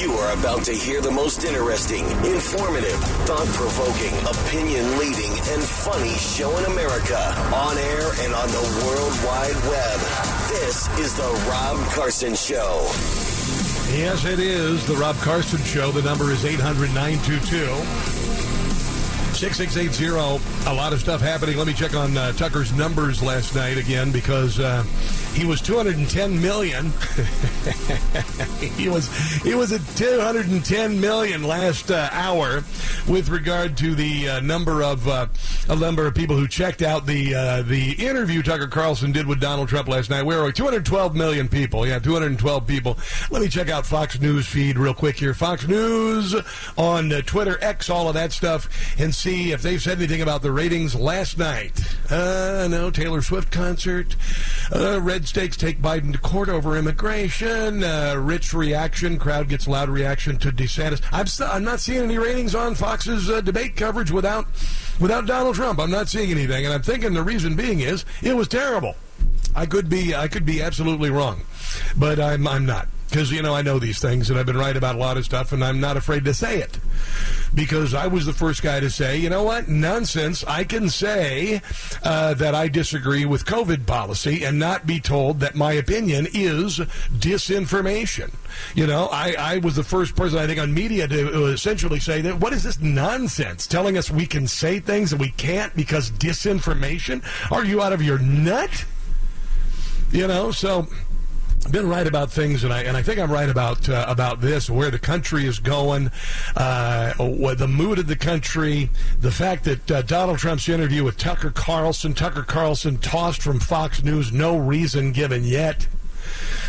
You are about to hear the most interesting, informative, thought provoking, opinion leading, and funny show in America on air and on the World Wide Web. This is The Rob Carson Show. Yes, it is the Rob Carson Show. The number is 800 922 6680. A lot of stuff happening. Let me check on uh, Tucker's numbers last night again because uh, he was 210 million. he was he was at 210 million last uh, hour with regard to the uh, number of uh, a number of people who checked out the uh, the interview Tucker Carlson did with Donald Trump last night. Where are we? 212 million people. Yeah, 212 people. Let me check out Fox News feed real quick here. Fox News on Twitter, X, all of that stuff, and see if they've said anything about the ratings last night. Uh, no, Taylor Swift concert. Uh, red stakes take Biden to court over immigration. Uh, rich reaction. Crowd gets loud reaction to DeSantis. I'm, st- I'm not seeing any ratings on Fox's uh, debate coverage without without Donald Trump. I'm not seeing anything, and I'm thinking the reason being is it was terrible. I could be I could be absolutely wrong, but I'm I'm not because you know I know these things and I've been right about a lot of stuff and I'm not afraid to say it because I was the first guy to say you know what nonsense I can say uh, that I disagree with COVID policy and not be told that my opinion is disinformation. You know I, I was the first person I think on media to essentially say that what is this nonsense telling us we can say things that we can't because disinformation? Are you out of your nut? You know so been right about things, and I and I think I'm right about uh, about this, where the country is going, uh, what the mood of the country, the fact that uh, Donald Trump's interview with Tucker Carlson, Tucker Carlson tossed from Fox News, no reason given yet.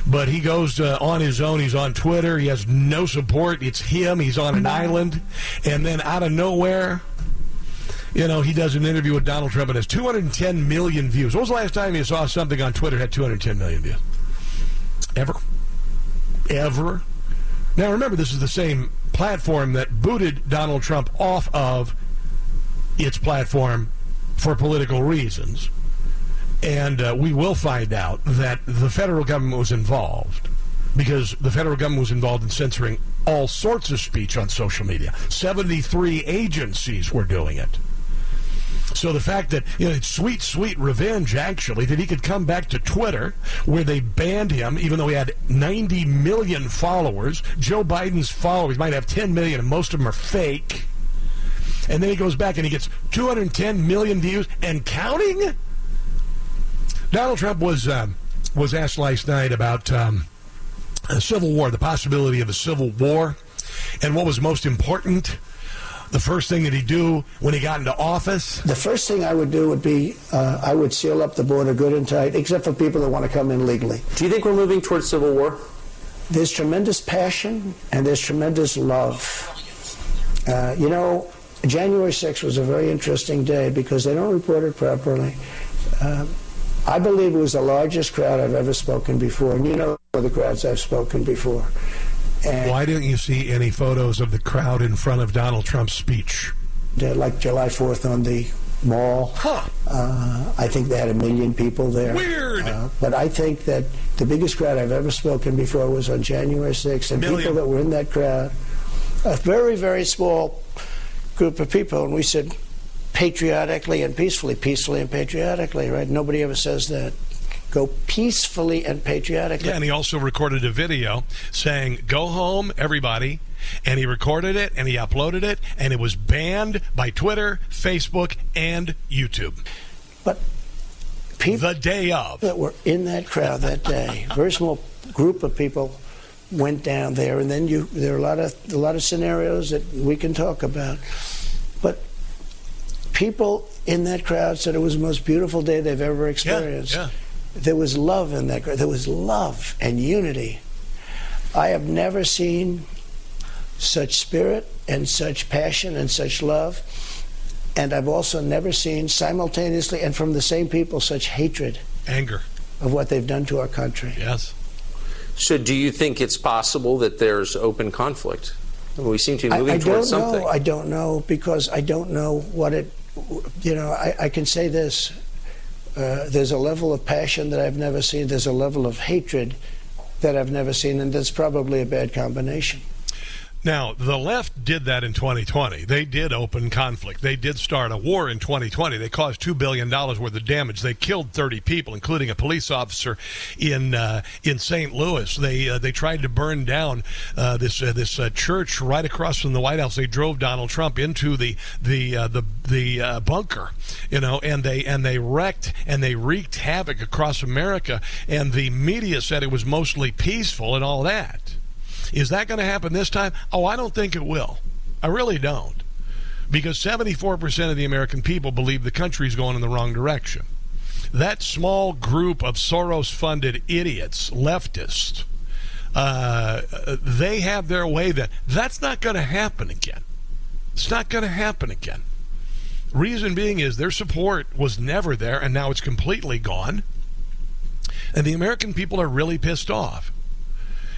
But he goes uh, on his own. He's on Twitter. He has no support. It's him. He's on an island, and then out of nowhere, you know, he does an interview with Donald Trump and has 210 million views. When was the last time you saw something on Twitter had 210 million views? Ever. Now, remember, this is the same platform that booted Donald Trump off of its platform for political reasons. And uh, we will find out that the federal government was involved because the federal government was involved in censoring all sorts of speech on social media. 73 agencies were doing it. So the fact that you know it's sweet, sweet revenge actually that he could come back to Twitter where they banned him, even though he had 90 million followers. Joe Biden's followers might have 10 million, and most of them are fake. And then he goes back and he gets 210 million views and counting. Donald Trump was um, was asked last night about um, a civil war, the possibility of a civil war, and what was most important the first thing that he'd do when he got into office? The first thing I would do would be uh, I would seal up the border good and tight, except for people that want to come in legally. Do you think we're moving towards civil war? There's tremendous passion and there's tremendous love. Uh, you know, January 6th was a very interesting day because they don't report it properly. Uh, I believe it was the largest crowd I've ever spoken before, and you know the crowds I've spoken before. And Why didn't you see any photos of the crowd in front of Donald Trump's speech? Like July 4th on the mall. Huh. Uh, I think they had a million people there. Weird. Uh, but I think that the biggest crowd I've ever spoken before was on January 6th, and million. people that were in that crowd, a very, very small group of people, and we said patriotically and peacefully, peacefully and patriotically, right? Nobody ever says that go peacefully and patriotically. Yeah, and he also recorded a video saying, Go home, everybody. And he recorded it and he uploaded it, and it was banned by Twitter, Facebook, and YouTube. But people the day of that were in that crowd that day, very small group of people went down there, and then you there are a lot of a lot of scenarios that we can talk about. But people in that crowd said it was the most beautiful day they've ever experienced. Yeah, yeah. There was love in that crowd. There was love and unity. I have never seen such spirit and such passion and such love. And I've also never seen simultaneously and from the same people such hatred, anger of what they've done to our country. Yes. So, do you think it's possible that there's open conflict? We seem to be moving I, I towards don't something. know. I don't know because I don't know what it. You know, I, I can say this: uh, there's a level of passion that I've never seen. There's a level of hatred that I've never seen, and that's probably a bad combination. Now, the left did that in 2020. They did open conflict. They did start a war in 2020. They caused $2 billion worth of damage. They killed 30 people, including a police officer in uh, in St. Louis. They uh, they tried to burn down uh, this uh, this uh, church right across from the White House. They drove Donald Trump into the the uh, the the bunker, you know, and they and they wrecked and they wreaked havoc across America. And the media said it was mostly peaceful and all that. Is that going to happen this time? Oh, I don't think it will. I really don't. Because 74% of the American people believe the country is going in the wrong direction. That small group of Soros funded idiots, leftists, uh, they have their way that that's not going to happen again. It's not going to happen again. Reason being is their support was never there and now it's completely gone. And the American people are really pissed off.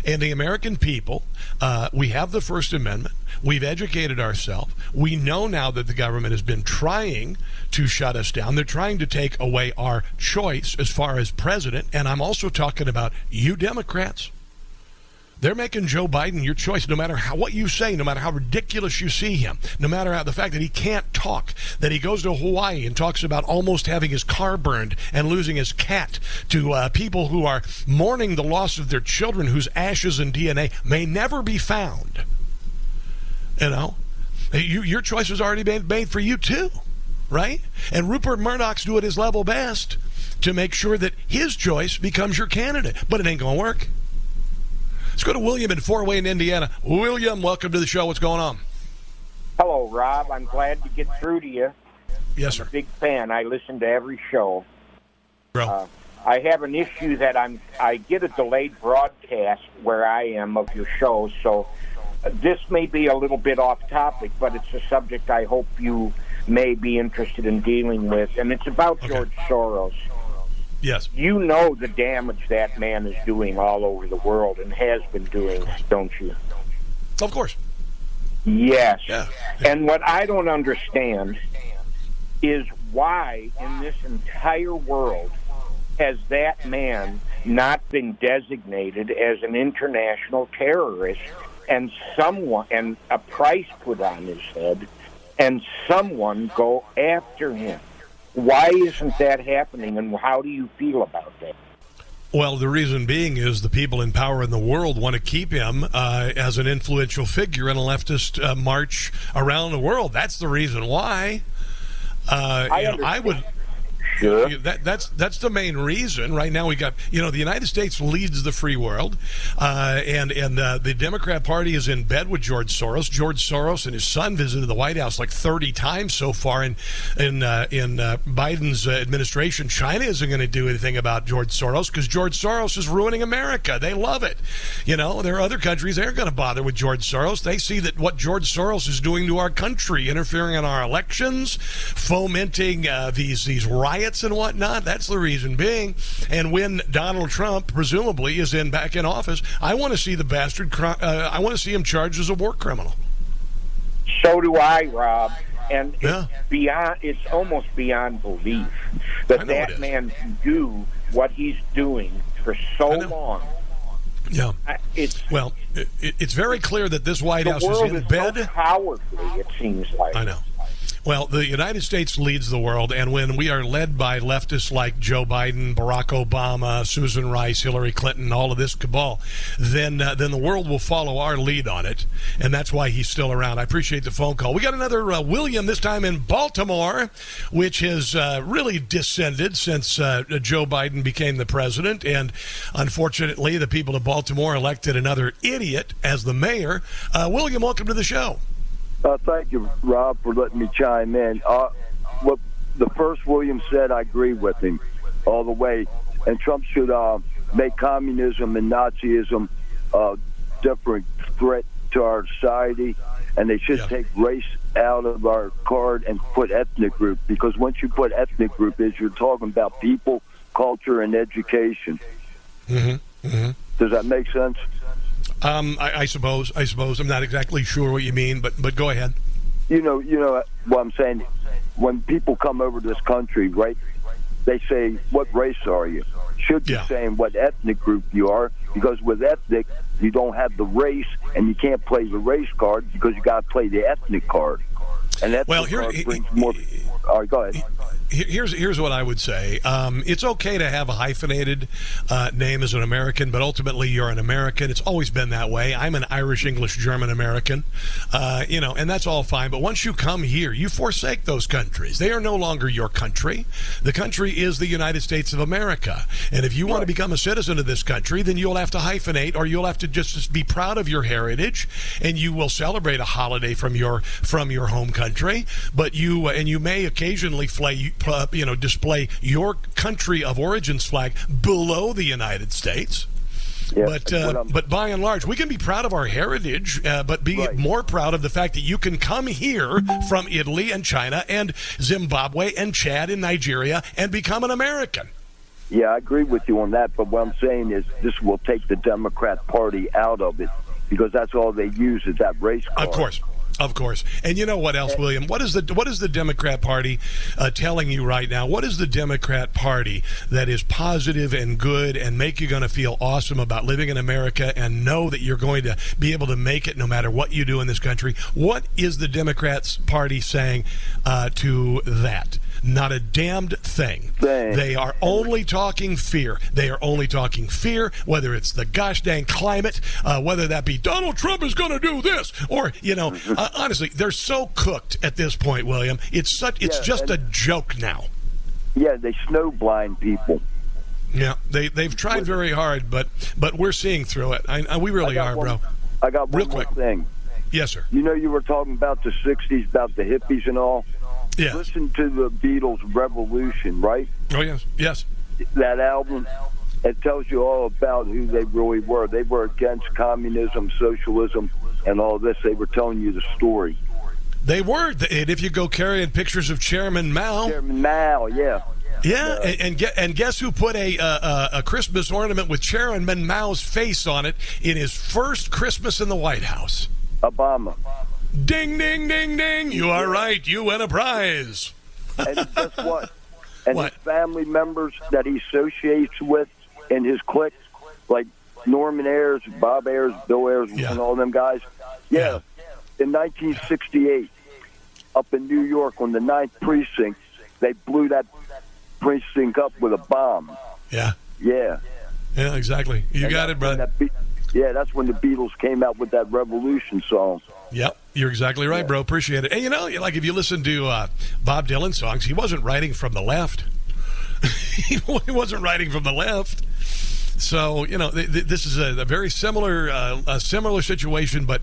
And the American people, uh, we have the First Amendment. We've educated ourselves. We know now that the government has been trying to shut us down. They're trying to take away our choice as far as president. And I'm also talking about you Democrats. They're making Joe Biden your choice, no matter how what you say, no matter how ridiculous you see him, no matter how the fact that he can't talk, that he goes to Hawaii and talks about almost having his car burned and losing his cat to uh, people who are mourning the loss of their children whose ashes and DNA may never be found. You know, you, your choice has already been made for you too, right? And Rupert Murdoch's doing his level best to make sure that his choice becomes your candidate, but it ain't gonna work. Let's go to William in Fort Wayne, Indiana. William, welcome to the show. What's going on? Hello, Rob. I'm glad to get through to you. Yes, sir. big fan. I listen to every show. Bro. Uh, I have an issue that I'm. I get a delayed broadcast where I am of your show, so this may be a little bit off topic, but it's a subject I hope you may be interested in dealing with, and it's about Okay. George Soros. Yes. You know the damage that man is doing all over the world and has been doing, don't you? Of course. Yes. Yeah. And what I don't understand is why in this entire world has that man not been designated as an international terrorist and someone and a price put on his head and someone go after him. Why isn't that happening and how do you feel about that? Well, the reason being is the people in power in the world want to keep him uh, as an influential figure in a leftist uh, march around the world. That's the reason why. Uh, I you know, I would. That, that's that's the main reason. Right now, we got you know the United States leads the free world, uh, and and uh, the Democrat Party is in bed with George Soros. George Soros and his son visited the White House like thirty times so far in in uh, in uh, Biden's uh, administration. China isn't going to do anything about George Soros because George Soros is ruining America. They love it. You know there are other countries they aren't going to bother with George Soros. They see that what George Soros is doing to our country, interfering in our elections, fomenting uh, these these riots and whatnot. That's the reason being. And when Donald Trump presumably is in back in office, I want to see the bastard. Uh, I want to see him charged as a war criminal. So do I, Rob. And Yeah. it's beyond it's almost beyond belief that that know it that is. man can do what he's doing for so long. Yeah. I- It's Well, it, it's very clear that this White House is in is bed. so cowardly. It seems like. I know. Well, the United States leads the world, and when we are led by leftists like Joe Biden, Barack Obama, Susan Rice, Hillary Clinton, all of this cabal, then uh, then the world will follow our lead on it, and that's why he's still around. I appreciate the phone call. We got another uh, William this time in Baltimore, which has uh, really descended since uh, Joe Biden became the president, and unfortunately, the people of Baltimore elected another idiot as the mayor. Uh, William, welcome to the show. Uh, thank you, Rob, for letting me chime in. Uh, what the first William said, I agree with him all the way. And Trump should uh, make communism and Nazism a different threat to our society, and they should Yeah. take race out of our card and put ethnic group because once you put ethnic group, is you're talking about people, culture, and education. Mm-hmm. Does that make sense? Um, I, I suppose. I suppose. I'm not exactly sure what you mean, but but go ahead. You know, you know what I'm saying. When people come over to this country, right? They say, "What race are you?" Should be Yeah. saying what ethnic group you are, because with ethnic, you don't have the race, and you can't play the race card because you got to play the ethnic card. And ethnic Well, here- card brings more. All right, go ahead. Here- Here's here's what I would say. Um, it's okay to have a hyphenated uh, name as an American, but ultimately you're an American. It's always been that way. I'm an Irish, English, German American, uh, you know, and that's all fine. But once you come here, you forsake those countries. They are no longer your country. The country is the United States of America, and if you want to become a citizen of this country, then you'll have to hyphenate, or you'll have to just, just be proud of your heritage, and you will celebrate a holiday from your from your home country. But you and you may occasionally flay, uh, you know, display your country of origins flag below the United States. Yeah, But uh, but by and large, we can be proud of our heritage, uh, but be Right. more proud of the fact that you can come here from Italy and China and Zimbabwe and Chad and Nigeria and become an American. Yeah, I agree with you on that. But what I'm saying is, this will take the Democrat Party out of it because that's all they use is that race card. Of course. Of course, and you know what else, William? What is the what is the Democrat Party uh, telling you right now? What is the Democrat Party that is positive and good and make you going to feel awesome about living in America and know that you're going to be able to make it no matter what you do in this country? What is the Democrats Party saying uh, to that? Not a damned thing. Thing. They are only talking fear. They are only talking fear, whether it's the gosh dang climate, uh, whether that be Donald Trump is going to do this, or you know, uh, honestly, they're so cooked at this point, William. It's such. It's Yeah, just a joke now. Yeah, they snowblind people. Yeah, they they've tried very hard, but but we're seeing through it. I, I, we really I are, one- bro. I got one Real more quick. thing. Yes, sir. You know, you were talking about the '60s, about the hippies and all. Yes. Listen to the Beatles' Revolution, right? Oh yes. Yes. That album. It tells you all about who they really were. They were against communism, socialism, and all this. They were telling you the story. They were. And if you go carrying pictures of Chairman Mao, Chairman Mao, yeah. Yeah, and, and get and guess who put a uh, a Christmas ornament with Chairman Mao's face on it in his first Christmas in the White House? Obama. Ding, ding, ding, ding! You are right. You win a prize. And guess what? And What? his family members that he associates with in his clique, like Norman Ayers, Bob Ayers, Bill Ayers, Yeah. and all them guys. Yeah. In 1968, up in New York on the ninth precinct, they blew that precinct up with a bomb. Yeah, Yeah. yeah, exactly. You And got it, when bro. that yeah, that's when the Beatles came out with that Revolution song. Yep, you're exactly right, bro. Appreciate it. And you know, like if you listen to uh, Bob Dylan songs, he wasn't writing from the left. he wasn't writing from the left. So you know, th- th- this is a, a very similar, uh, a similar situation, but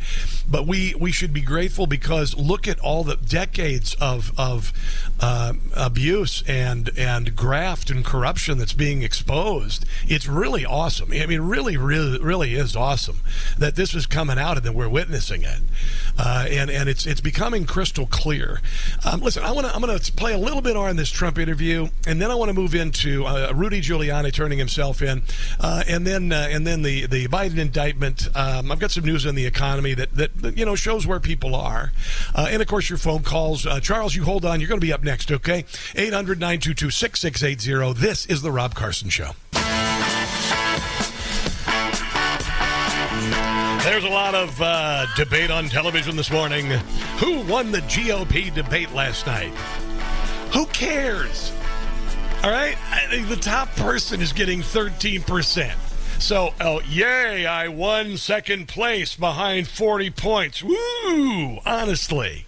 but we we should be grateful because look at all the decades of of uh, abuse and and graft and corruption that's being exposed. It's really awesome. I mean, really, really, really is awesome that this is coming out and that we're witnessing it, uh, and and it's it's becoming crystal clear. Um, listen, I want to I'm going to play a little bit on this Trump interview, and then I want to move into uh, Rudy Giuliani turning himself in, uh, and then uh, and then the the Biden indictment. Um, I've got some news on the economy that that, that, you know shows where people are, uh, and of course your phone calls. Uh, Charles, you hold on. You're going to be up next. Okay, 800-922-6680. This is the Rob Carson Show. There's a lot of uh, debate on television this morning. Who won the GOP debate last night? Who cares? All right, I think the top person is getting 13%. So, oh, yay, I won second place behind 40 points. Woo! Honestly,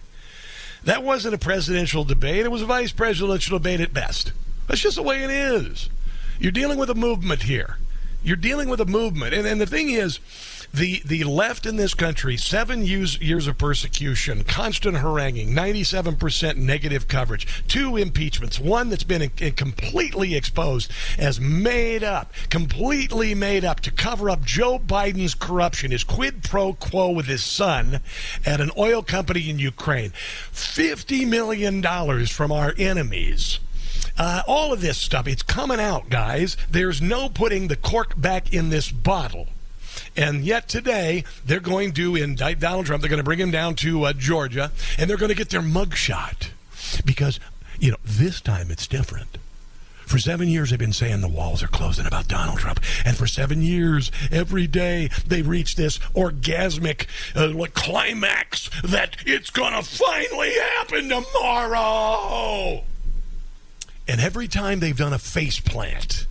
that wasn't a presidential debate. It was a vice presidential debate at best. That's just the way it is. You're dealing with a movement here. You're dealing with a movement. And, and the thing is, the the left in this country, seven years years of persecution, constant haranguing, ninety seven percent negative coverage, two impeachments, one that's been in, in completely exposed as made up, completely made up to cover up Joe Biden's corruption, his quid pro quo with his son at an oil company in Ukraine, fifty million dollars from our enemies. Uh, all of this stuff, it's coming out, guys. There's no putting the cork back in this bottle. And yet today, they're going to indict Donald Trump. They're going to bring him down to uh, Georgia, and they're going to get their mugshot. Because, you know, this time it's different. For seven years, they've been saying the walls are closing about Donald Trump. And for seven years, every day, they reach this orgasmic uh, climax that it's going to finally happen tomorrow. And every time they've done a face plant,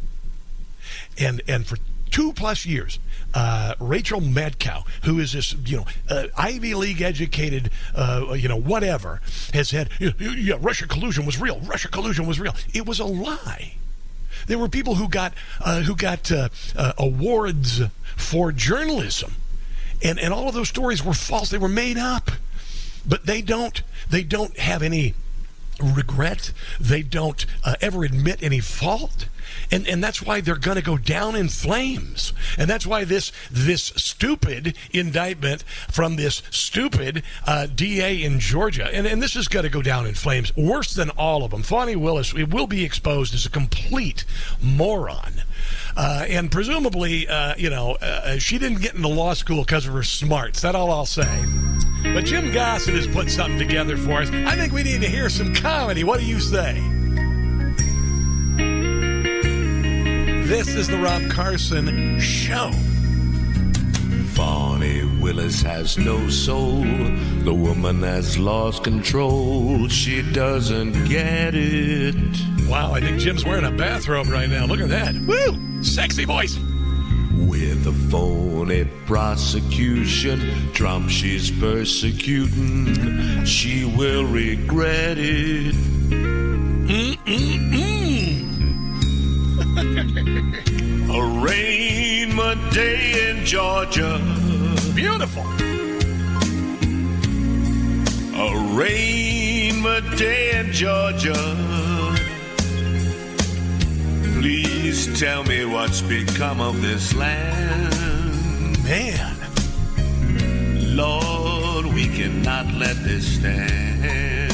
and and for two plus years, uh, Rachel Madcow, who is this, you know, uh, Ivy League educated, uh, you know, whatever, has said, yeah, Russia collusion was real. Russia collusion was real. It was a lie. There were people who got uh, who got uh, uh, awards for journalism, and and all of those stories were false. They were made up, but they don't they don't have any regret. They don't ever admit any fault. And, and that's why they're going to go down in flames. And that's why this this stupid indictment from this stupid uh, DA in Georgia, and, and this is going to go down in flames, worse than all of them. Fani Willis it will be exposed as a complete moron. Uh, and presumably, uh, you know, uh, she didn't get into law school because of her smarts. That's all I'll say. But Jim Gossett has put something together for us. I think we need to hear some comedy. What do you say? This is the Rob Carson Show. Fani Willis has no soul. The woman has lost control. She doesn't get it. Wow, I think Jim's wearing a bathrobe right now. Look at that. Woo! Sexy voice. With a phony prosecution, Trump she's persecuting. She will regret it. Day in Georgia. Beautiful. Arraignment day in Georgia. Please tell me what's become of this land. Man. Lord, we cannot let this stand.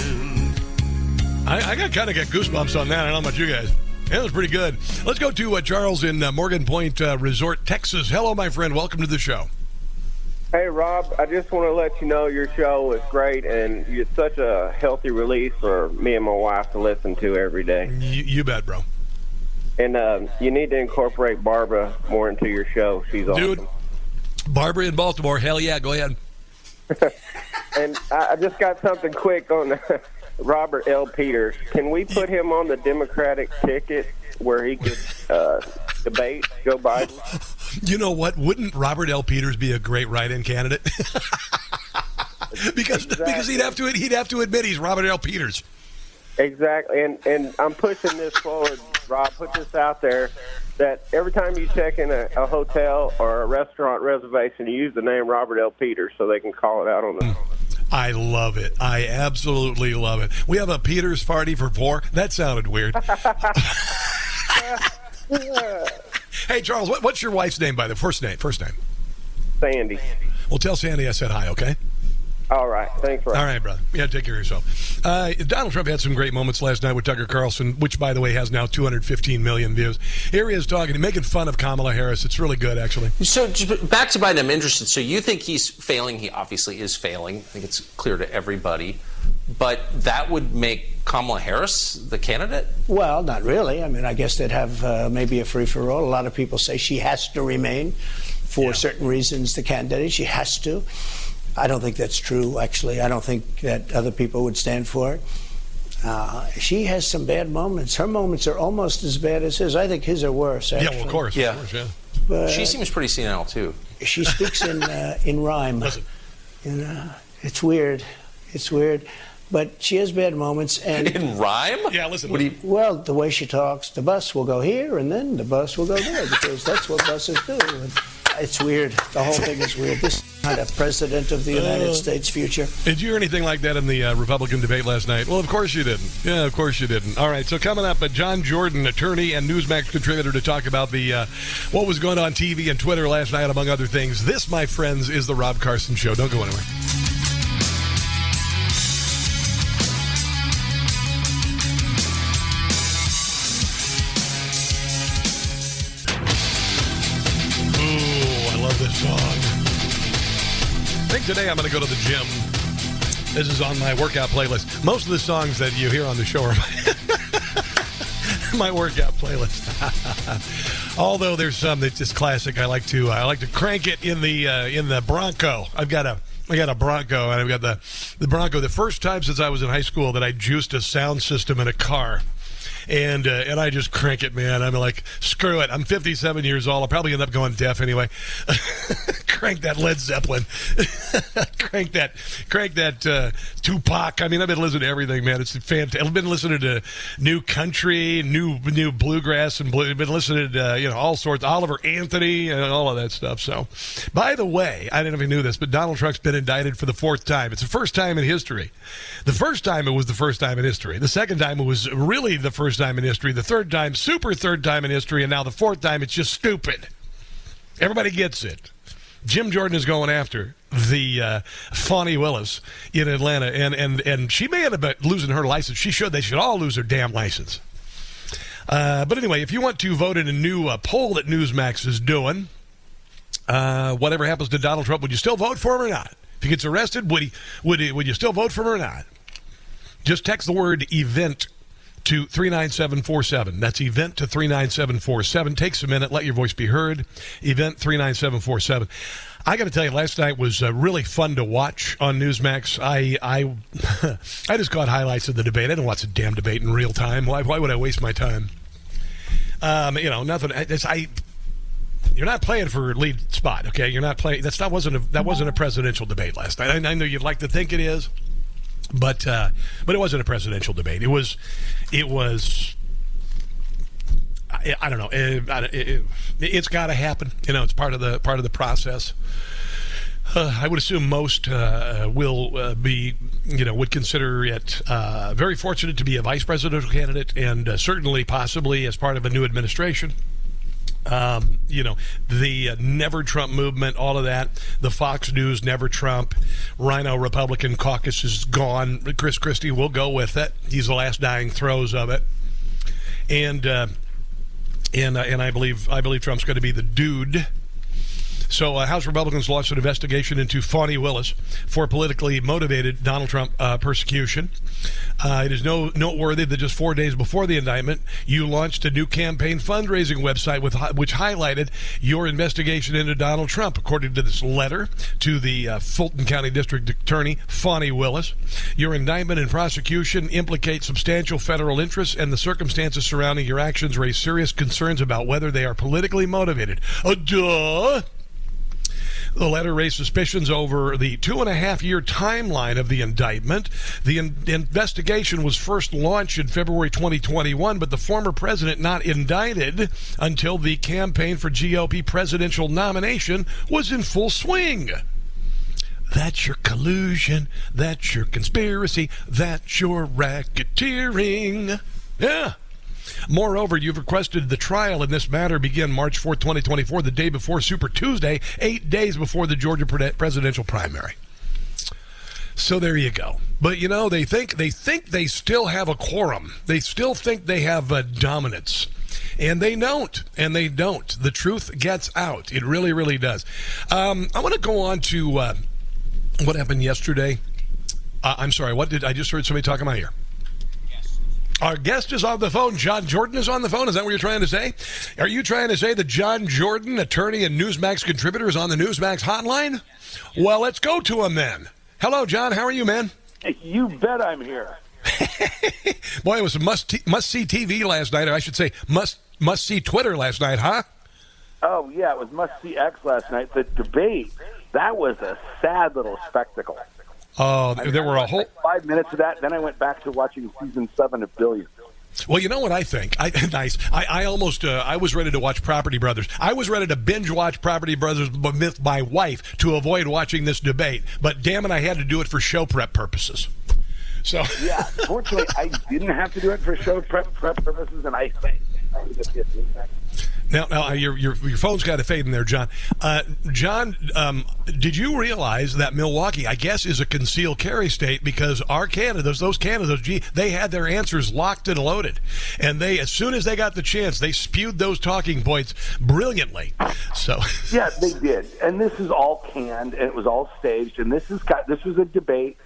I, I got kind of got goosebumps on that. I don't know about you guys. That was pretty good. Let's go to uh, Charles in uh, Morgan Point uh, Resort, Texas. Hello, my friend. Welcome to the show. Hey, Rob, I just want to let you know your show is great, and it's such a healthy release for me and my wife to listen to every day. You, you bet, bro. And uh, you need to incorporate Barbara more into your show. She's awesome. Dude, Barbara in Baltimore. Hell yeah, go ahead. and I I just got something quick on Robert L. Peters. Can we put him on the Democratic ticket where he could uh, debate Joe Biden? You know what? Wouldn't Robert L. Peters be a great write-in candidate? because because he'd have to he'd have to admit he's Robert L. Peters. Exactly, and and I'm pushing this forward, Rob. Put this out there that every time you check in a, a hotel or a restaurant reservation, you use the name Robert L. Peters so they can call it out on the. I love it. I absolutely love it. We have a Peters party for four. That sounded weird. hey, Charles, what, what's your wife's name by the first name? First name. Sandy. Well, tell Sandy I said hi. Okay. All right. Thanks, Rob. All right, brother. Yeah, take care of yourself. Uh, Donald Trump had some great moments last night with Tucker Carlson, which, by the way, has now 215 million views. Here he is talking, making fun of Kamala Harris. It's really good, actually. So back to Biden, I'm interested. So you think he's failing? He obviously is failing. I think it's clear to everybody. But that would make Kamala Harris the candidate? Well, not really. I mean, I guess they'd have uh, maybe a free for all. A lot of people say she has to remain for certain reasons the candidate. She has to. I don't think that's true, actually. I don't think that other people would stand for it. Uh, she has some bad moments. Her moments are almost as bad as his. I think his are worse. Actually. Yeah, well, of course. Yeah. Of course, yeah. But She seems pretty senile too. she speaks in uh, in rhyme. Listen. You know, it's weird. It's weird, but she has bad moments. And In rhyme? Yeah, listen. What do you, well, the way she talks, the bus will go here, and then the bus will go there because that's what buses do. And it's weird. The whole thing is weird. This kind of president of the United States future. Did you hear anything like that in the uh, Republican debate last night? Well, of course you didn't. Yeah, of course you didn't. All right, so coming up, uh, John Jordan, attorney and Newsmax contributor, to talk about the uh, what was going on TV and Twitter last night, among other things. This, my friends, is the Rob Carson Show. Don't go anywhere. Ooh, I love this song. Think today I'm going to go to the gym. This is on my workout playlist. Most of the songs that you hear on the show are my, my workout playlist. Although there's some that's just classic. I like to I like to crank it in the uh, in the Bronco. I've got a I got a Bronco and I've got the the Bronco. The first time since I was in high school that I juiced a sound system in a car and uh, and I just crank it, man. I'm like, screw it. I'm 57 years old. I'll probably end up going deaf anyway. crank that Led Zeppelin. crank that, crank that uh, Tupac. I mean, I've been listening to everything, man. It's fantastic. I've been listening to new country, new new bluegrass, and blue. been listening to uh, you know all sorts. Oliver Anthony and all of that stuff. So, by the way, I didn't know if you knew this, but Donald Trump's been indicted for the fourth time. It's the first time in history. The first time it was the first time in history. The second time it was really the first time in history. The third time, super third time in history, and now the fourth time, it's just stupid. Everybody gets it. Jim Jordan is going after the uh, Fani Willis in Atlanta, and, and, and she may end up losing her license. She should. They should all lose their damn license. Uh, but anyway, if you want to vote in a new uh, poll that Newsmax is doing, uh, whatever happens to Donald Trump, would you still vote for him or not? If he gets arrested, would he would he, would you still vote for him or not? Just text the word event to 39747. That's event to 39747. Takes a minute. Let your voice be heard. Event 39747. I got to tell you, last night was uh, really fun to watch on Newsmax. I I I just caught highlights of the debate. I didn't watch the damn debate in real time. Why, why would I waste my time? Um, you know, nothing. I, I you're not playing for lead spot, okay? You're not playing. That's not wasn't a, that wasn't a presidential debate last night. I, I know you'd like to think it is, but uh, but it wasn't a presidential debate. It was it was. I, I don't know. It, it, it, has got to happen. You know, it's part of the part of the process. Uh, I would assume most uh, will uh, be, you know, would consider it uh, very fortunate to be a vice presidential candidate, and uh, certainly, possibly, as part of a new administration. Um, you know, the uh, Never Trump movement, all of that. The Fox News Never Trump, RINO Republican caucus is gone. Chris Christie will go with it. He's the last dying throes of it, and uh, and uh, and I believe I believe Trump's going to be the dude. So, uh, House Republicans launched an investigation into Fani Willis for politically motivated Donald Trump uh, persecution. Uh, it is no noteworthy that just four days before the indictment, you launched a new campaign fundraising website with which highlighted your investigation into Donald Trump. According to this letter to the uh, Fulton County District Attorney Fani Willis, your indictment and prosecution implicate substantial federal interests, and the circumstances surrounding your actions raise serious concerns about whether they are politically motivated. Uh, duh. The letter raised suspicions over the two and a half year timeline of the indictment. The in- investigation was first launched in February 2021, but the former president not indicted until the campaign for GOP presidential nomination was in full swing. That's your collusion. That's your conspiracy. That's your racketeering. Yeah. Moreover, you've requested the trial in this matter begin March 4, 2024, the day before Super Tuesday, eight days before the Georgia presidential primary. So there you go. But you know, they think they think they still have a quorum. They still think they have a dominance. And they don't. And they don't. The truth gets out. It really, really does. Um, I want to go on to uh, what happened yesterday. Uh, I'm sorry. What did I just heard somebody talking about here? Our guest is on the phone. John Jordan is on the phone. Is that what you're trying to say? Are you trying to say that John Jordan, attorney and Newsmax contributor, is on the Newsmax hotline? Well, let's go to him then. Hello, John. How are you, man? You bet I'm here. Boy, it was must must see TV last night, or I should say must must see Twitter last night, huh? Oh yeah, it was must see X last night. The debate that was a sad little spectacle. Oh, uh, there were a whole like five minutes of that. Then I went back to watching season seven of Billions. Well, you know what I think. I nice. I, I almost uh, I was ready to watch Property Brothers. I was ready to binge watch Property Brothers with my wife to avoid watching this debate. But damn it, I had to do it for show prep purposes. So yeah, fortunately, I didn't have to do it for show prep, prep purposes, and I think. Now, now your, your your phone's got to fade in there, John. Uh, John, um, did you realize that Milwaukee, I guess, is a concealed carry state because our candidates, those candidates, gee, they had their answers locked and loaded, and they, as soon as they got the chance, they spewed those talking points brilliantly. So yeah, they did, and this is all canned and it was all staged, and this is got this was a debate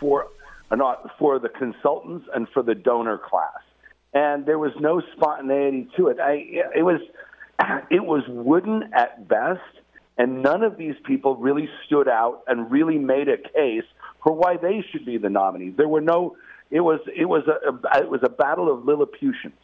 for not for the consultants and for the donor class and there was no spontaneity to it. I, it was it was wooden at best, and none of these people really stood out and really made a case for why they should be the nominees. There were no. It was it was a, it was a battle of Lilliputians.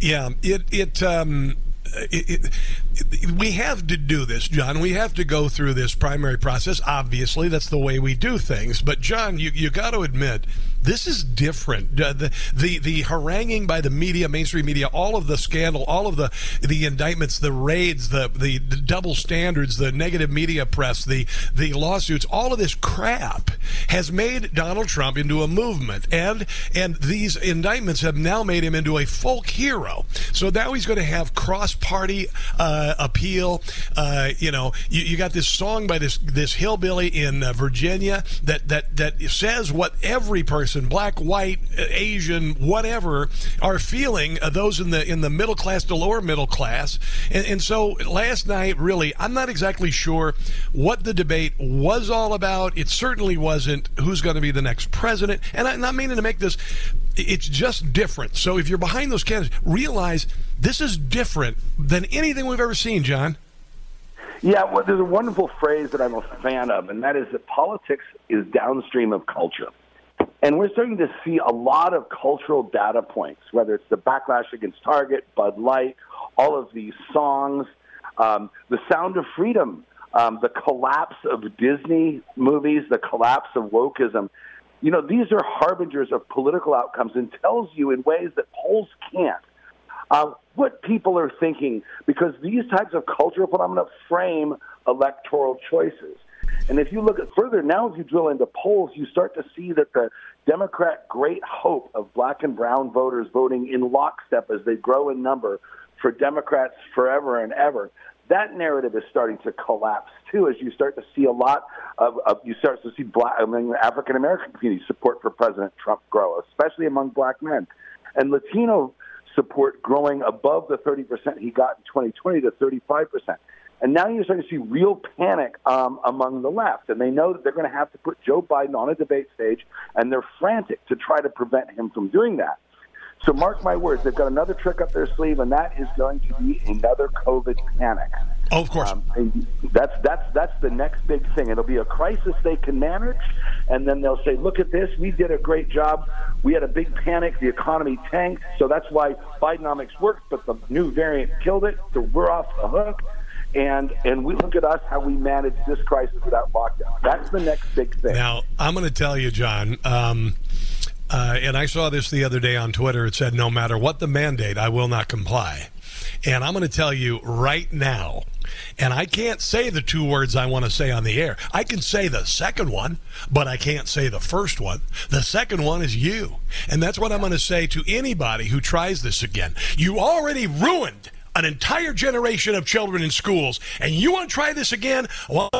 Yeah, it it um, it, it, we have to do this, John. We have to go through this primary process. Obviously, that's the way we do things. But John, you you got to admit this is different. Uh, the, the the haranguing by the media, mainstream media, all of the scandal, all of the the indictments, the raids, the, the the double standards, the negative media press, the the lawsuits, all of this crap has made Donald Trump into a movement, and and these indictments have now made him into a folk hero. So now he's going to have cross party uh, appeal. Uh, you know, you, you, got this song by this this hillbilly in uh, Virginia that that that says what every person, black, white, Asian, whatever, are feeling. Uh, those in the in the middle class to lower middle class, and, and so last night, really, I'm not exactly sure what the debate was all about. It certainly wasn't who's going to be the next president, and I'm not meaning to make this it's just different. So if you're behind those candidates, realize this is different than anything we've ever seen, John. Yeah, well, there's a wonderful phrase that I'm a fan of, and that is that politics is downstream of culture. And we're starting to see a lot of cultural data points, whether it's the backlash against Target, Bud Light, all of these songs, um, the sound of freedom, um, the collapse of Disney movies, the collapse of wokeism you know, these are harbingers of political outcomes and tells you in ways that polls can't uh, what people are thinking because these types of cultural phenomena frame electoral choices. And if you look at further now, if you drill into polls, you start to see that the Democrat great hope of black and brown voters voting in lockstep as they grow in number for Democrats forever and ever that narrative is starting to collapse too as you start to see a lot of, of you start to see black I mean, African American community support for President Trump grow, especially among black men, and Latino support growing above the 30% he got in 2020 to 35%. And now you're starting to see real panic um, among the left, and they know that they're going to have to put Joe Biden on a debate stage, and they're frantic to try to prevent him from doing that. So mark my words, they've got another trick up their sleeve, and that is going to be another COVID panic. Oh, of course. Um, that's that's that's the next big thing. It'll be a crisis they can manage, and then they'll say, "Look at this, we did a great job. We had a big panic. The economy tanked, so that's why Bidenomics worked, but the new variant killed it. So we're off the hook." And and we look at us how we manage this crisis without lockdown. That's the next big thing. Now I'm going to tell you, John. Um, uh, and I saw this the other day on Twitter. It said, "No matter what the mandate, I will not comply." And I'm going to tell you right now, and I can't say the two words I want to say on the air. I can say the second one, but I can't say the first one. The second one is you. And that's what I'm going to say to anybody who tries this again. You already ruined an entire generation of children in schools, and you want to try this again? Well,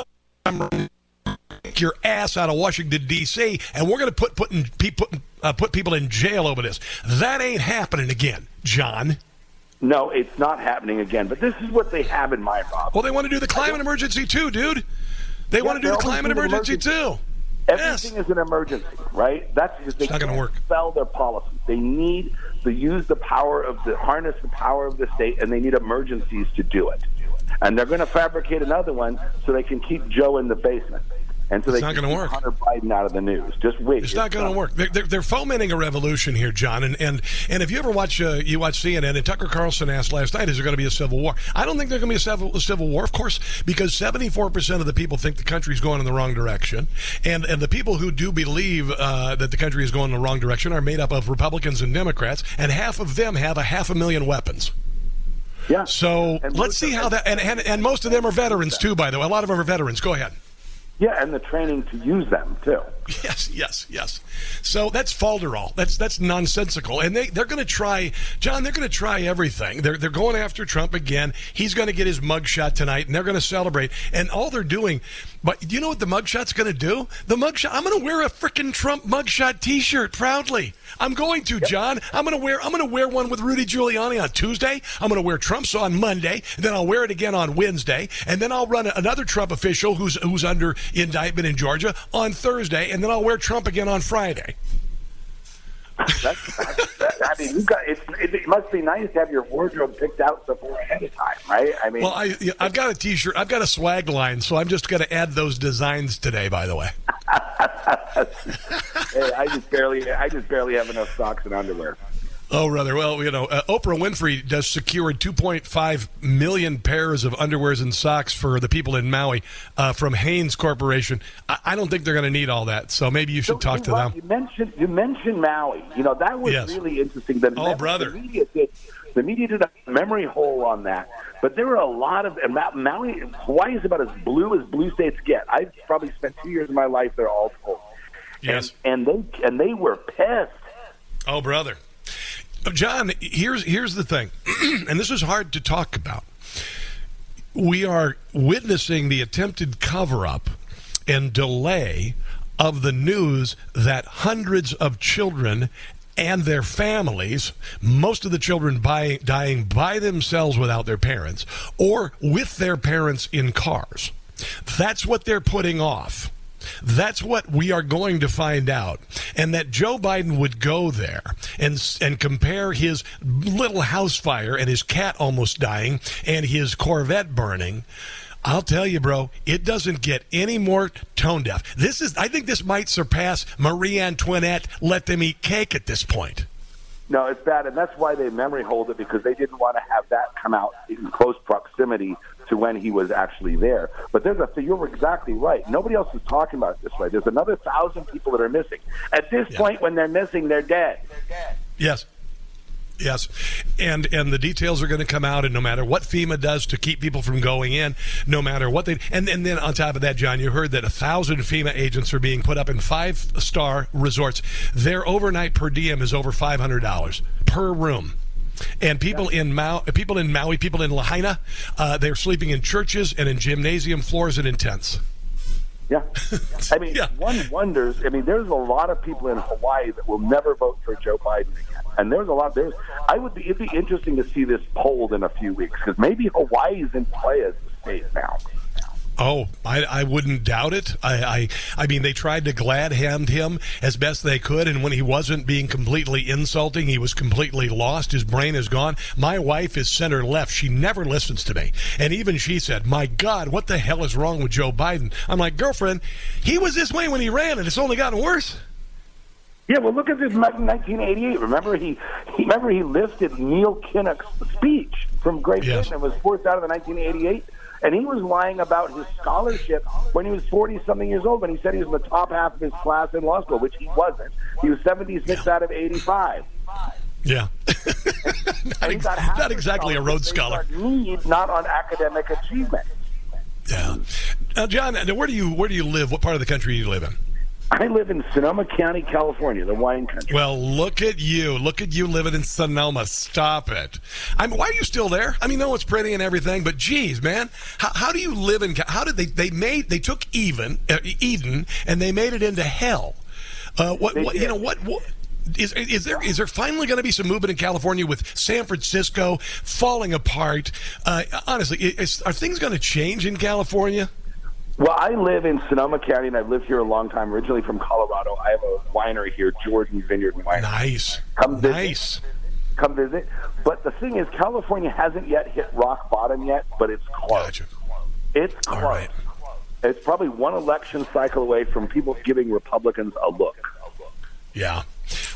I'm your ass out of Washington D.C. and we're going to put put, put, uh, put people in jail over this. That ain't happening again, John. No, it's not happening again. But this is what they have in mind, Bob. Well, they want to do the climate emergency too, dude. They yeah, want to do the climate emergency, emergency, too. Everything yes. is an emergency, right? That's because they not going to work. Sell their policies. They need to use the power of the harness the power of the state, and they need emergencies to do it. And they're going to fabricate another one so they can keep Joe in the basement. And so It's they not gonna work. Hunter Biden out of the news. Just wait. It's not going to work. They're, they're, they're fomenting a revolution here, John. And and, and if you ever watch uh, you watch CNN, and Tucker Carlson asked last night, "Is there going to be a civil war?" I don't think there's going to be a civil, a civil war, of course, because 74 percent of the people think the country's going in the wrong direction, and and the people who do believe uh, that the country is going in the wrong direction are made up of Republicans and Democrats, and half of them have a half a million weapons. Yeah. So And let's see how that. And, and and most of them are veterans too, by the way. A lot of them are veterans. Go ahead. Yeah, and the training to use them too. Yes, yes, yes. So that's falderall. That's that's nonsensical. And they they're going to try, John. They're going to try everything. They're they're going after Trump again. He's going to get his mugshot tonight, and they're going to celebrate. And all they're doing, but do you know what the mugshot's going to do? The mugshot. I'm going to wear a freaking Trump mugshot T-shirt proudly. I'm going to, John. I'm going to wear. I'm going to wear one with Rudy Giuliani on Tuesday. I'm going to wear Trump's on Monday. Then I'll wear it again on Wednesday, and then I'll run another Trump official who's who's under indictment in Georgia on Thursday, and then I'll wear Trump again on Friday. That's, I mean, you got it, it must be nice to have your wardrobe picked out far ahead of time, right? I mean, Well, I I've got a T-shirt. I've got a swag line, so I'm just going to add those designs today. By the way. hey, I just barely, I just barely have enough socks and underwear. Oh, brother. Well, you know, uh, Oprah Winfrey does secured 2.5 million pairs of underwears and socks for the people in Maui uh, from Hanes Corporation. I, I don't think they're going to need all that, so maybe you should So, talk to know them. You mentioned you mentioned Maui. You know that was Yes. really interesting. The, Oh, brother. the media did the media did a memory hole on that, but there were a lot of and Ma- Maui. Hawaii is about as blue as blue states get. I've probably spent two years of my life there all told. Yes. and they and they were pissed. Oh, brother. John, here's here's the thing, and this is hard to talk about. We are witnessing the attempted cover up and delay of the news that hundreds of children and their families, most of the children by, dying by themselves without their parents, or with their parents in cars. That's what they're putting off. That's what we are going to find out. And that Joe Biden would go there and and compare his little house fire and his cat almost dying and his Corvette burning. I'll tell you, bro, it doesn't get any more tone deaf. This is I think this might surpass Marie Antoinette let them eat cake at this point. No, it's bad, and that's why they memory hold it because they didn't want to have that come out in close proximity to when he was actually there. But there's a so you're exactly right. Nobody else is talking about it this way. There's another thousand people that are missing. At this point, when they're missing, they're dead. Yes. Yes, and and the details are going to come out, and no matter what FEMA does to keep people from going in, no matter what they, and and then on top of that, John, you heard that a thousand FEMA agents are being put up in five star resorts. Their overnight per diem is over five hundred dollars per room. And people in Mau, people in Maui, people in Lahaina, uh, they're sleeping in churches and in gymnasium floors and in tents. Yeah, I mean, one wonders. I mean, there's a lot of people in Hawaii that will never vote for Joe Biden again, and there's a lot. There's, I would be. It'd be interesting to see this polled in a few weeks because maybe Hawaii's in play as a state now. Oh, I, I wouldn't doubt it. I, I I mean, they tried to glad hand him as best they could, and when he wasn't being completely insulting, he was completely lost. His brain is gone. My wife is center left. She never listens to me, and even she said, "My God, what the hell is wrong with Joe Biden?" I'm like, girlfriend, he was this way when he ran, and it's only gotten worse. Yeah, well, look at this 1988. Remember he, he remember he listed Neil Kinnock's speech from Great Yes. Britain and was forced out of the 1988. And he was lying about his scholarship when he was 40 something years old when he said he was in the top half of his class in law school, which he wasn't. He was 76 out of 85. Yeah, not, ex- not exactly a Rhodes Scholar. on need, not on academic achievement. Yeah. Uh, now, John, where do you where do you live? What part of the country do you live in? I live in Sonoma County, California, the wine country. Well, look at you. Look at you living in Sonoma. Stop it. I mean, why are you still there? I mean, no, it's pretty and everything, but geez, man, how, how do you live in? How did they? They made. They took even uh, Eden and they made it into hell. Uh, what? What you know what? what is, is there is there finally going to be some movement in California with San Francisco falling apart? Uh, honestly, is, are things going to change in California? Well, I live in Sonoma County, and I've lived here a long time. Originally from Colorado, I have a winery here, Jordan Vineyard and Winery. Nice, Come visit. nice. Come visit. But the thing is, California hasn't yet hit rock bottom yet, but it's close. Gotcha. It's close. right. It's probably one election cycle away from people giving Republicans a look. Yeah.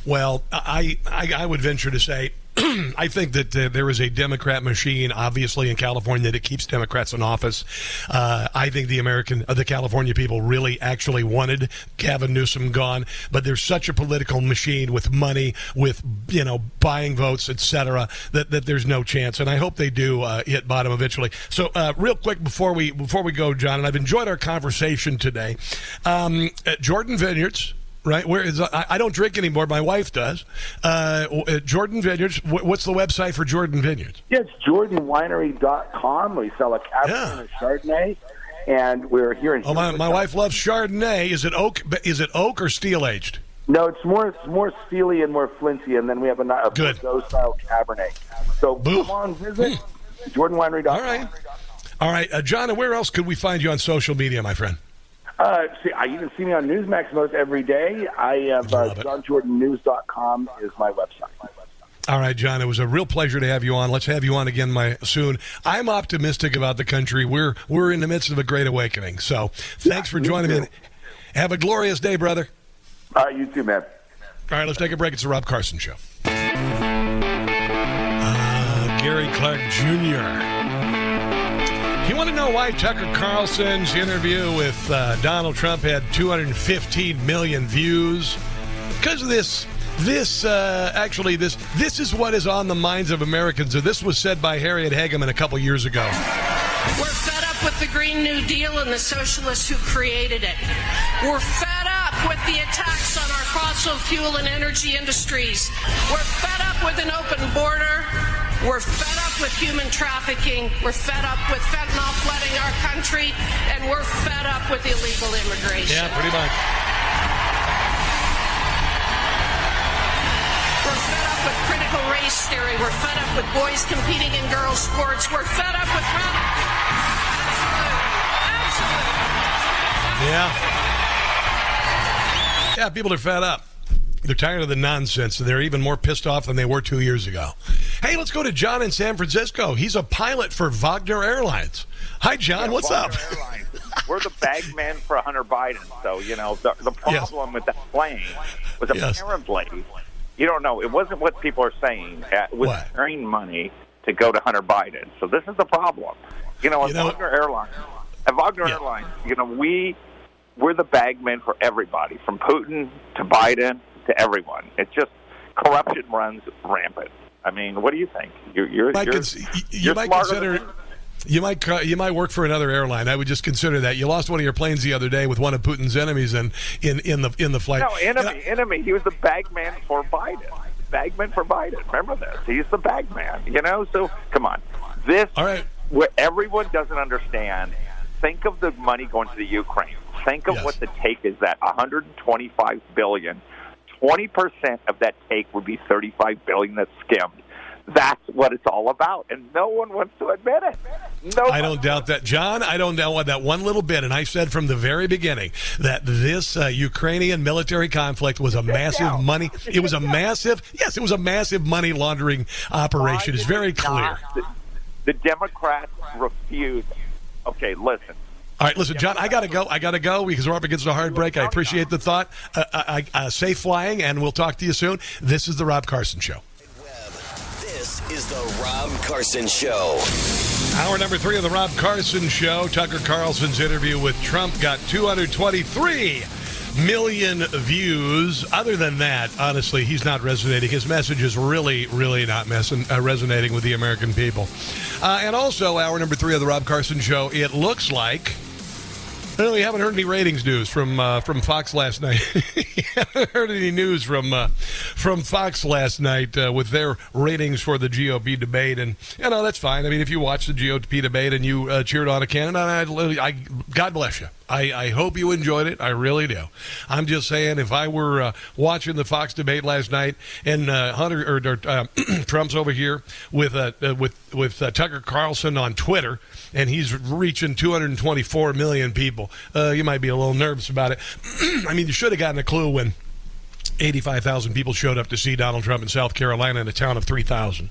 Well, I, I, I would venture to say I think that uh, there is a Democrat machine, obviously in California, that keeps Democrats in office. Uh, I think the American, uh, the California people, really actually wanted Gavin Newsom gone, but there's such a political machine with money, with you know buying votes, etc., that, that there's no chance. And I hope they do uh, hit bottom eventually. So, uh, real quick before we before we go, John, and I've enjoyed our conversation today. Um, Jordan Vineyards right? Where is I, I, don't drink anymore. My wife does. Uh, uh Jordan Vineyards. What's the website for Jordan Vineyards? Yeah, it's jordanwinery.com. We sell a Cabernet yeah. and a Chardonnay, and we're here in. Oh, my, my wife loves Chardonnay. Is it oak? Is it oak or steel aged? No, it's more it's more steely and more flinty, and then we have a, a Good. style Cabernet. So Boo. come on, visit mm. jordanwinery.com. All right. All right, uh, John, where else could we find you on social media, my friend? Uh, see, I, you can see me on Newsmax most every day. I have uh, JohnJordanNews.com is my website. All right, John. It was a real pleasure to have you on. Let's have you on again my, soon. I'm optimistic about the country. We're we're in the midst of a great awakening. So, thanks yeah, for joining me. Have a glorious day, brother. All right, you too, man. All right, let's take a break. It's the Rob Carson Show. Uh, Gary Clark Jr. You want to know why Tucker Carlson's interview with uh, Donald Trump had 215 million views? Because of this. This uh, actually, this this is what is on the minds of Americans. This was said by Harriet Hageman a couple years ago. We're fed up with the Green New Deal and the socialists who created it. We're fed up with the attacks on our fossil fuel and energy industries. We're fed up with an open border. We're fed up with human trafficking. We're fed up with fentanyl flooding our country. And we're fed up with illegal immigration. Yeah, pretty much. We're fed up with critical race theory. We're fed up with boys competing in girls' sports. We're fed up with. Absolutely. Absolutely. Yeah. Yeah, people are fed up. They're tired of the nonsense. And they're even more pissed off than they were two years ago. Hey, let's go to John in San Francisco. He's a pilot for Wagner Airlines. Hi, John. Yeah, what's Wagner up? Airlines. We're the bag man for Hunter Biden. So, you know, the, the problem yes. with that plane was apparently, yes. you don't know, it wasn't what people are saying. Uh, it was earning money to go to Hunter Biden. So this is the problem. You know, at you know, Wagner Airlines, at Wagner yeah. Airlines, you know, we we're the bagmen for everybody, from Putin to Biden to everyone. It's just corruption runs rampant. I mean, what do you think? You're you're might you're, cons- you, might consider. You might you might work for another airline. I would just consider that. You lost one of your planes the other day with one of Putin's enemies in in, in the in the flight. No enemy, I, enemy. He was the bagman for Biden. Bagman for Biden. Remember this. He's the bagman. You know. So come on. This. All right. Where everyone doesn't understand. Think of the money going to the Ukraine. Think of yes. what the take is. That 125 billion 20% of that take would be 35 billion that's skimmed. That's what it's all about, and no one wants to admit it. No, I don't doubt that, John. I don't doubt that one little bit. And I said from the very beginning that this uh, Ukrainian military conflict was a massive money. It was a massive, yes, it was a massive money laundering operation. It's very clear. The, the Democrats refuse. Okay, listen. All right, listen, John, I got to go. I got to go because we're up against a hard break. I appreciate the thought. Uh, uh, I, uh, safe flying, and we'll talk to you soon. This is The Rob Carson Show. This is The Rob Carson Show. Hour number three of The Rob Carson Show. Tucker Carlson's interview with Trump got 223 million views. Other than that, honestly, he's not resonating. His message is really, really not messing, uh, resonating with the American people. Uh, and also, hour number three of the Rob Carson Show. It looks like well, we haven't heard any ratings news from uh, from Fox last night. haven't heard any news from uh, from Fox last night uh, with their ratings for the GOP debate, and you know that's fine. I mean, if you watch the GOP debate and you uh, cheered on a candidate, I, I, God bless you. I, I, hope you enjoyed it. I really do. I'm just saying, if I were uh, watching the Fox debate last night and uh, Hunter or, or uh, Trump's over here with uh, uh, with with Tucker Carlson on Twitter, and he's reaching 224 million people, you might be a little nervous about it. I mean, you should have gotten a clue when 85,000 people showed up to see Donald Trump in South Carolina in a town of 3,000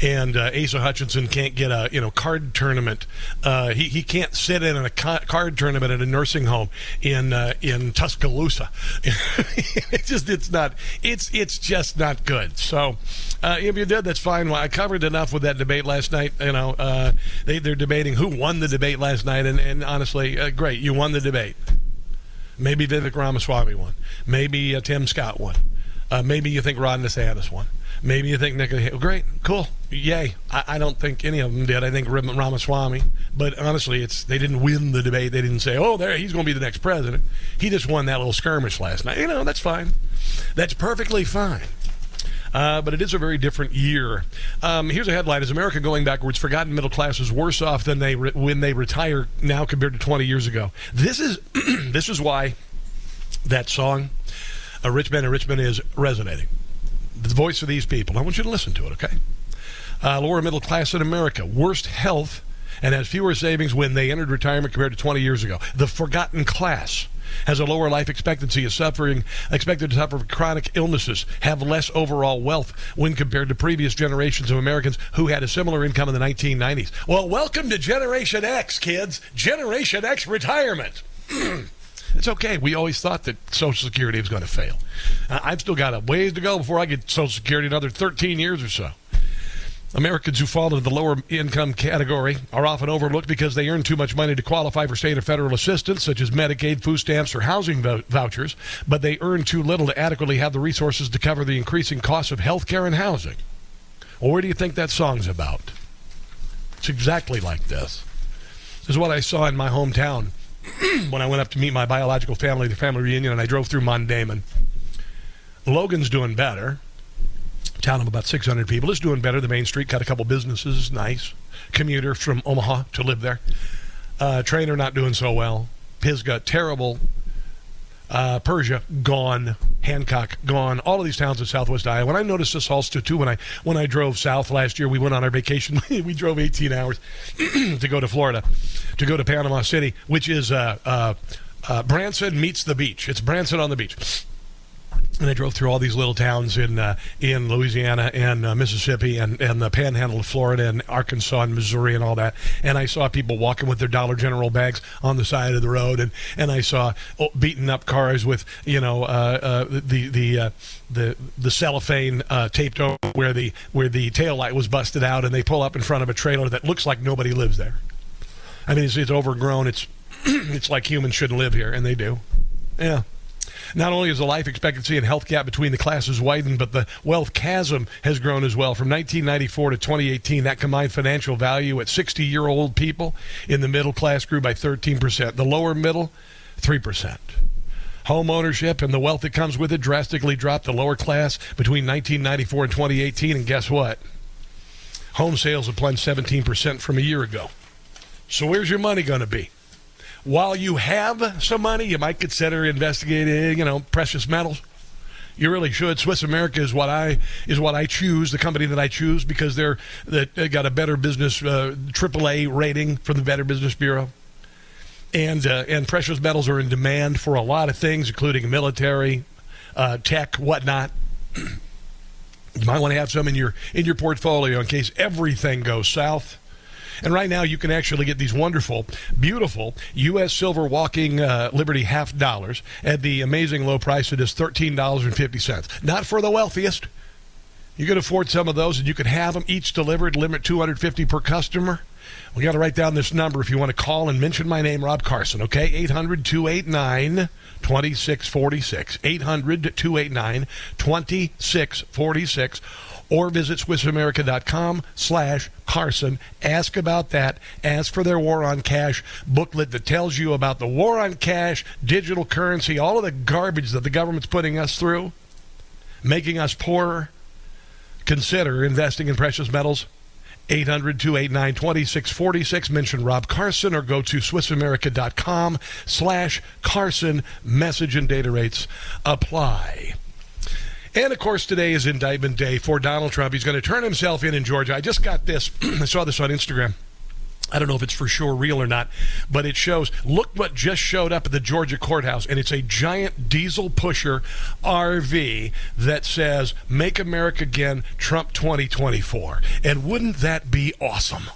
and uh, Asa Hutchinson can't get a you know card tournament. Uh, he he can't sit in a ca- card tournament at a nursing home in uh, in Tuscaloosa. it's just it's not it's it's just not good. So uh, if you did, that's fine. Well, I covered enough with that debate last night. You know, uh, they they're debating who won the debate last night, and and honestly, uh, great, you won the debate. Maybe Vivek Ramaswamy won. Maybe Tim Scott won. maybe you think Ron DeSantis won. Maybe you think Nick, great, cool, yay. I, I, don't think any of them did. I think Ramaswamy, but honestly, it's they didn't win the debate. They didn't say, oh, there he's going to be the next president. He just won that little skirmish last night. You know, that's fine. That's perfectly fine. Uh, but it is a very different year. Um, here's a headline: Is America going backwards? Forgotten middle class is worse off than they re- when they retire now compared to 20 years ago. This is this is why that song, "A Rich Man, a Rich Man," is resonating the voice of these people. I want you to listen to it, okay? Uh, lower middle class in America, worst health, and has fewer savings when they entered retirement compared to 20 years ago. The forgotten class has a lower life expectancy, is suffering expected to suffer from chronic illnesses, have less overall wealth when compared to previous generations of Americans who had a similar income in the 1990s. Well, welcome to Generation X, kids. Generation X retirement. It's okay. We always thought that Social Security was going to fail. I've still got a ways to go before I get Social Security, another 13 years or so. Americans who fall into the lower income category are often overlooked because they earn too much money to qualify for state or federal assistance, such as Medicaid, food stamps, or housing vouchers, but they earn too little to adequately have the resources to cover the increasing costs of health care and housing. Well, where do you think that song's about? It's exactly like this. This is what I saw in my hometown when I went up to meet my biological family, at the family reunion, and I drove through Mondamin. Logan's doing better. Town of about 600 people is doing better. The main street got a couple businesses, nice. Commuter from Omaha to live there. Uh, Treynor not doing so well. Pisgah, terrible uh, Persia gone, Hancock gone, all of these towns in Southwest Iowa. When I noticed this also too when I when I drove south last year, we went on our vacation. we drove 18 hours to go to Florida, to go to Panama City, which is uh, uh, uh Branson meets the beach. It's Branson on the beach and I drove through all these little towns in uh, in Louisiana and uh, Mississippi and, and the Panhandle of Florida and Arkansas and Missouri and all that. And I saw people walking with their Dollar General bags on the side of the road, and, and I saw oh, beaten up cars with you know uh, uh the the uh, the the cellophane uh, taped over where the where the tail light was busted out, and they pull up in front of a trailer that looks like nobody lives there. I mean, it's, it's overgrown. It's it's like humans shouldn't live here, and they do. Yeah. Not only has the life expectancy and health gap between the classes widened, but the wealth chasm has grown as well. From 1994 to 2018, that combined financial value at 60 year old people in the middle class grew by 13%. The lower middle, 3%. Home ownership and the wealth that comes with it drastically dropped the lower class between 1994 and 2018. And guess what? Home sales have plunged 17% from a year ago. So where's your money going to be? While you have some money, you might consider investigating, you know, precious metals. You really should. Swiss America is what I is what I choose, the company that I choose because they're they got a better business uh, AAA rating from the Better Business Bureau, and uh, and precious metals are in demand for a lot of things, including military, uh, tech, whatnot. you might want to have some in your in your portfolio in case everything goes south. And right now, you can actually get these wonderful, beautiful U.S. silver walking uh, Liberty half dollars at the amazing low price of just $13.50. Not for the wealthiest. You can afford some of those, and you can have them each delivered, limit 250 per customer. We got to write down this number if you want to call and mention my name, Rob Carson, okay? 800 289 2646. 800 289 2646 or visit SwissAmerica.com slash Carson. Ask about that. Ask for their War on Cash booklet that tells you about the war on cash, digital currency, all of the garbage that the government's putting us through, making us poorer. Consider investing in precious metals. 800 289 2646. Mention Rob Carson or go to SwissAmerica.com slash Carson. Message and data rates apply. And of course, today is indictment day for Donald Trump. He's going to turn himself in in Georgia. I just got this. I saw this on Instagram. I don't know if it's for sure real or not, but it shows. Look what just showed up at the Georgia courthouse, and it's a giant diesel pusher RV that says "Make America Again, Trump 2024." And wouldn't that be awesome?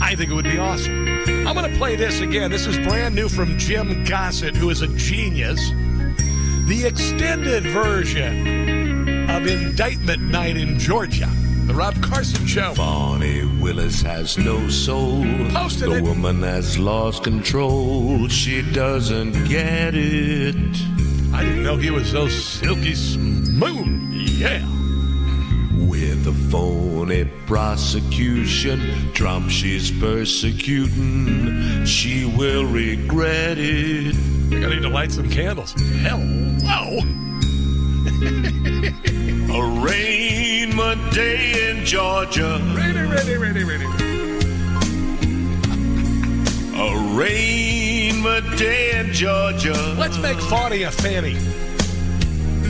I think it would be awesome. I'm going to play this again. This is brand new from Jim Gossett, who is a genius. The extended version of Indictment Night in Georgia. The Rob Carson Show. Bonnie Willis has no soul. Posted the it. woman has lost control. She doesn't get it. I didn't know he was so silky smooth. Yeah. With a phony prosecution, Trump she's persecuting. She will regret it. I need to light some candles. Hello. Arraignment day in Georgia. Ready, ready, ready, ready. A Arraignment day in Georgia. Let's make Fawny a fanny.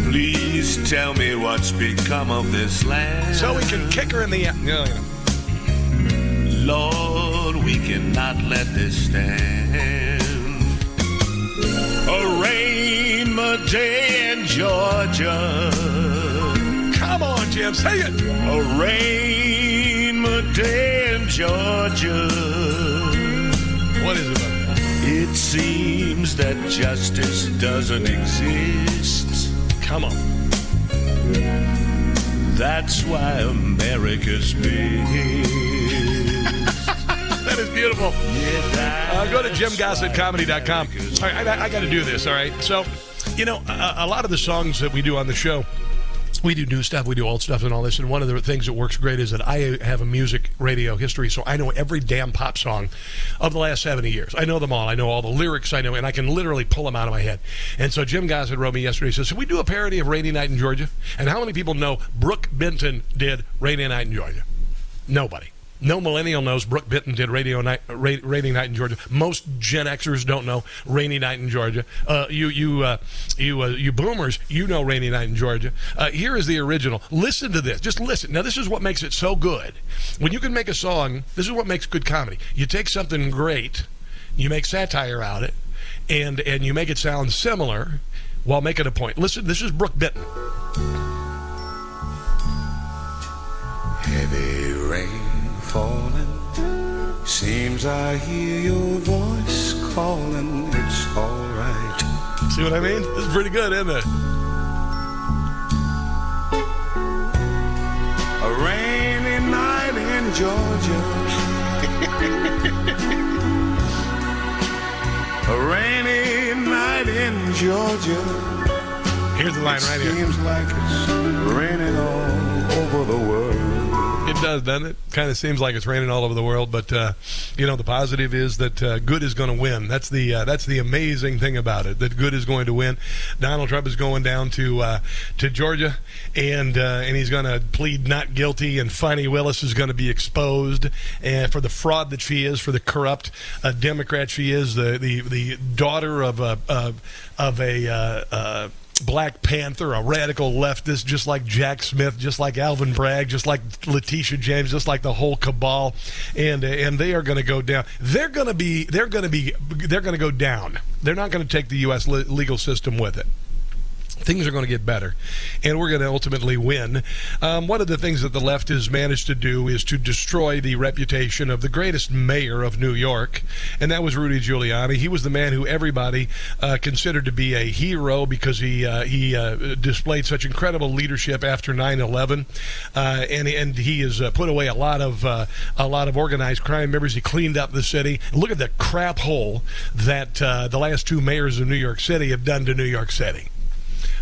Please tell me what's become of this land. So we can kick her in the. No, no. Lord, we cannot let this stand. Arraignment day in Georgia. Come on, Jim, say it. Arraignment day in Georgia. What is it about? It seems that justice doesn't exist. Come on. That's why America's big. That is beautiful. Uh, go to jimgossettcomedy.com. All right, I, I got to do this, all right? So, you know, a, a lot of the songs that we do on the show, we do new stuff, we do old stuff, and all this. And one of the things that works great is that I have a music radio history, so I know every damn pop song of the last 70 years. I know them all. I know all the lyrics. I know, and I can literally pull them out of my head. And so Jim Gossett wrote me yesterday. He says, "Should we do a parody of Rainy Night in Georgia?" And how many people know Brook Benton did Rainy Night in Georgia? Nobody. No millennial knows Brook Benton did Radio Night, Ra- Rainy Night in Georgia. Most Gen Xers don't know Rainy Night in Georgia. Uh, you, you, uh, you, uh, you Boomers, you know Rainy Night in Georgia. Uh, here is the original. Listen to this. Just listen. Now, this is what makes it so good. When you can make a song, this is what makes good comedy. You take something great, you make satire out of it, and and you make it sound similar while making a point. Listen. This is Brook Benton. Heavy rain falling. Seems I hear your voice calling. It's alright. See what I mean? Is pretty good, isn't it? A rainy night in Georgia. A rainy night in Georgia. Here's the line right here. Seems like it's raining all over the world. It does, doesn't it? Kind of seems like it's raining all over the world, but uh, you know the positive is that uh, good is going to win. That's the uh, that's the amazing thing about it. That good is going to win. Donald Trump is going down to uh, to Georgia, and uh, and he's going to plead not guilty. And Fani Willis is going to be exposed for the fraud that she is, for the corrupt uh, Democrat she is, the the the daughter of a of a. Uh, uh, Black Panther, a radical leftist, just like Jack Smith, just like Alvin Bragg, just like Letitia James, just like the whole cabal, and and they are going to go down. They're going to be they're going to be they're going to go down. They're not going to take the U.S. le- legal system with it things are going to get better and we're going to ultimately win. Um, one of the things that the left has managed to do is to destroy the reputation of the greatest mayor of New York, and that was Rudy Giuliani. He was the man who everybody uh, considered to be a hero because he uh, he uh, displayed such incredible leadership after 9/11, uh, and and he has uh, put away a lot of uh, a lot of organized crime members. He cleaned up the city. Look at the crap hole that the last two mayors of New York City have done to New York City.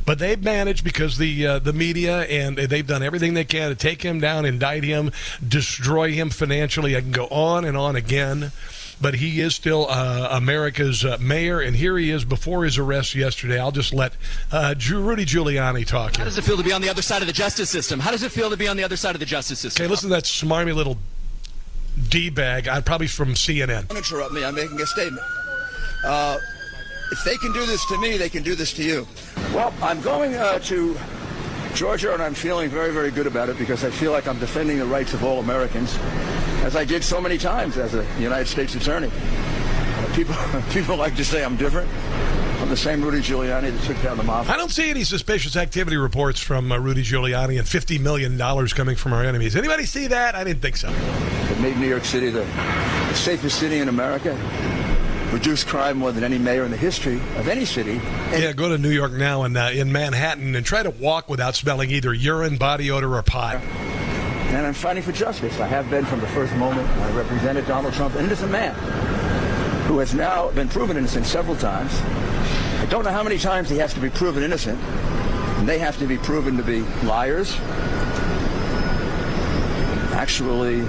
But they've managed because the uh, the media and they've done everything they can to take him down, indict him, destroy him financially. I can go on and on again. But he is still uh, America's uh, mayor, and here he is before his arrest yesterday. I'll just let uh, Rudy Giuliani talk. How Here. does it feel to be on the other side of the justice system? How does it feel to be on the other side of the justice system? Okay, listen to that smarmy little d bag. I probably from CNN. Don't interrupt me. I'm making a statement. Uh, if they can do this to me, they can do this to you. Well, I'm going uh, to Georgia, and I'm feeling very, very good about it because I feel like I'm defending the rights of all Americans, as I did so many times as a United States attorney. People, people like to say I'm different. I'm the same Rudy Giuliani that took down the mafia. I don't see any suspicious activity reports from uh, Rudy Giuliani and $50 million coming from our enemies. Anybody see that? I didn't think so. It made New York City the, the safest city in America reduced crime more than any mayor in the history of any city. And yeah, go to New York now and uh, in Manhattan and try to walk without smelling either urine, body odor, or pot. And I'm fighting for justice. I have been from the first moment. I represented Donald Trump, an innocent man who has now been proven innocent several times. I don't know how many times he has to be proven innocent, and they have to be proven to be liars, actually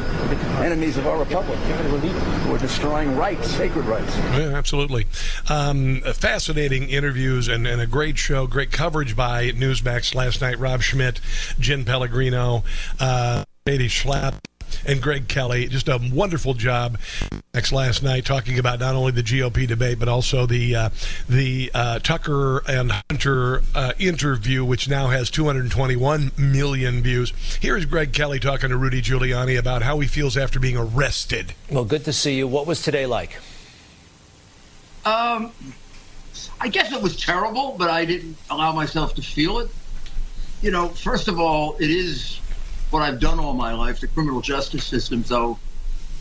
enemies of our republic who are destroying rights, sacred rights. Yeah, absolutely. Um, fascinating interviews and, and, a great show, great coverage by Newsmax last night. Rob Schmitt, Jen Pellegrino, uh, Katie Schlapp and Greg Kelly. Just a wonderful job next last night talking about not only the GOP debate but also the uh, the uh, Tucker and Hunter uh, interview, which now has 221 million views. Here's Greg Kelly talking to Rudy Giuliani about how he feels after being arrested. Well, good to see you. What was today like? Um, I guess it was terrible, but I didn't allow myself to feel it. You know, first of all, it is what I've done all my life, the criminal justice system. So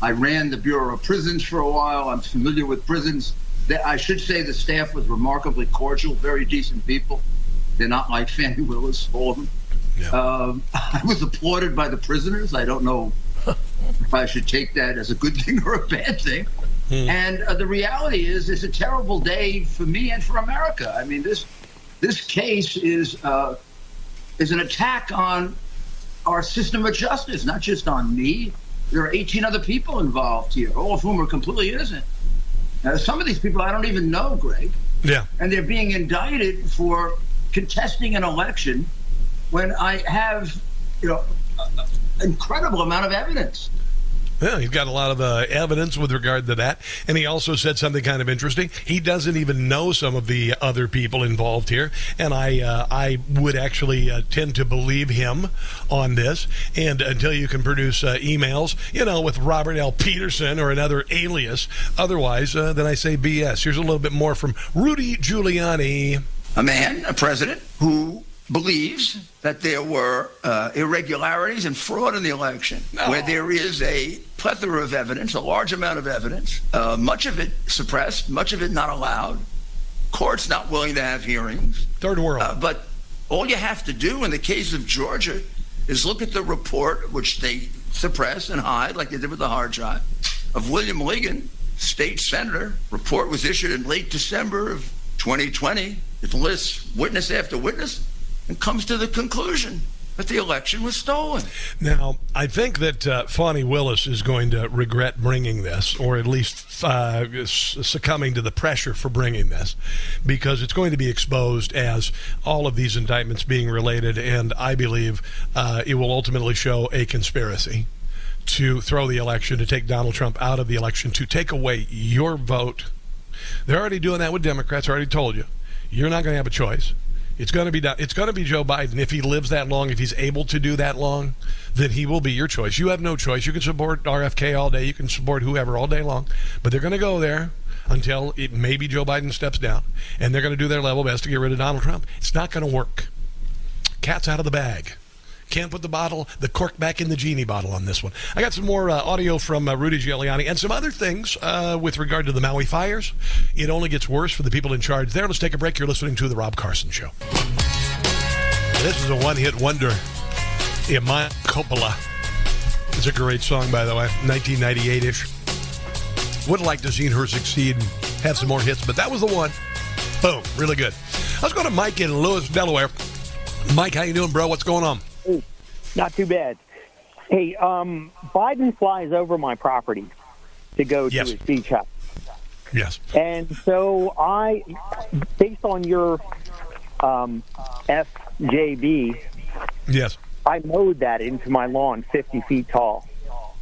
I ran the Bureau of Prisons for a while. I'm familiar with prisons. I should say the staff was remarkably cordial, very decent people. They're not like Fani Willis, all of them. Yeah. Um, I was applauded by the prisoners. I don't know if I should take that as a good thing or a bad thing. Hmm. And uh, the reality is, it's a terrible day for me and for America. I mean, this this case is uh, is an attack on our system of justice, not just on me. There are 18 other people involved here, all of whom are completely innocent. Now, some of these people I don't even know, Greg. Yeah. And they're being indicted for contesting an election when I have, you know, an incredible amount of evidence. Yeah, he's got a lot of uh, evidence with regard to that. And he also said something kind of interesting. He doesn't even know some of the other people involved here. And I, uh, I would actually uh, tend to believe him on this. And until you can produce uh, emails, you know, with Robert L. Peterson or another alias, otherwise, uh, then I say BS. Here's a little bit more from Rudy Giuliani. A man, a president, who believes that there were uh, irregularities and fraud in the election, no. where there is a plethora of evidence, a large amount of evidence, uh, much of it suppressed, much of it not allowed, courts not willing to have hearings. Third world. Uh, but all you have to do in the case of Georgia is look at the report, which they suppress and hide, like they did with the hard drive, of William Ligon, state senator. Report was issued in late December of 2020. It lists witness after witness and comes to the conclusion that the election was stolen. Now, I think that uh, Willis is going to regret bringing this, or at least uh, succumbing to the pressure for bringing this, because it's going to be exposed as all of these indictments being related, and I believe uh, it will ultimately show a conspiracy to throw the election, to take Donald Trump out of the election, to take away your vote. They're already doing that with Democrats. I already told you. You're not going to have a choice. It's going to be it's going to be Joe Biden if he lives that long. If he's able to do that long, then he will be your choice. You have no choice. You can support RFK all day. You can support whoever all day long, but they're going to go there until it maybe Joe Biden steps down, and they're going to do their level best to get rid of Donald Trump. It's not going to work. Cat's out of the bag. Can't put the bottle, the cork back in the genie bottle on this one. I got some more uh, audio from uh, Rudy Giuliani and some other things uh, with regard to the Maui fires. It only gets worse for the people in charge there. Let's take a break. You're listening to The Rob Carson Show. This is a one hit wonder. Iman Coppola. It's a great song, by the way, 1998 ish. Would liked to seen her succeed and have some more hits, but that was the one. Boom, really good. Let's go to Mike in Lewes, Delaware. Mike, how you doing, bro? What's going on? Not too bad. Hey, um, Biden flies over my property to go to yes. his beach house. Yes. And so I, based on your um, FJB, yes, I mowed that into my lawn 50 feet tall.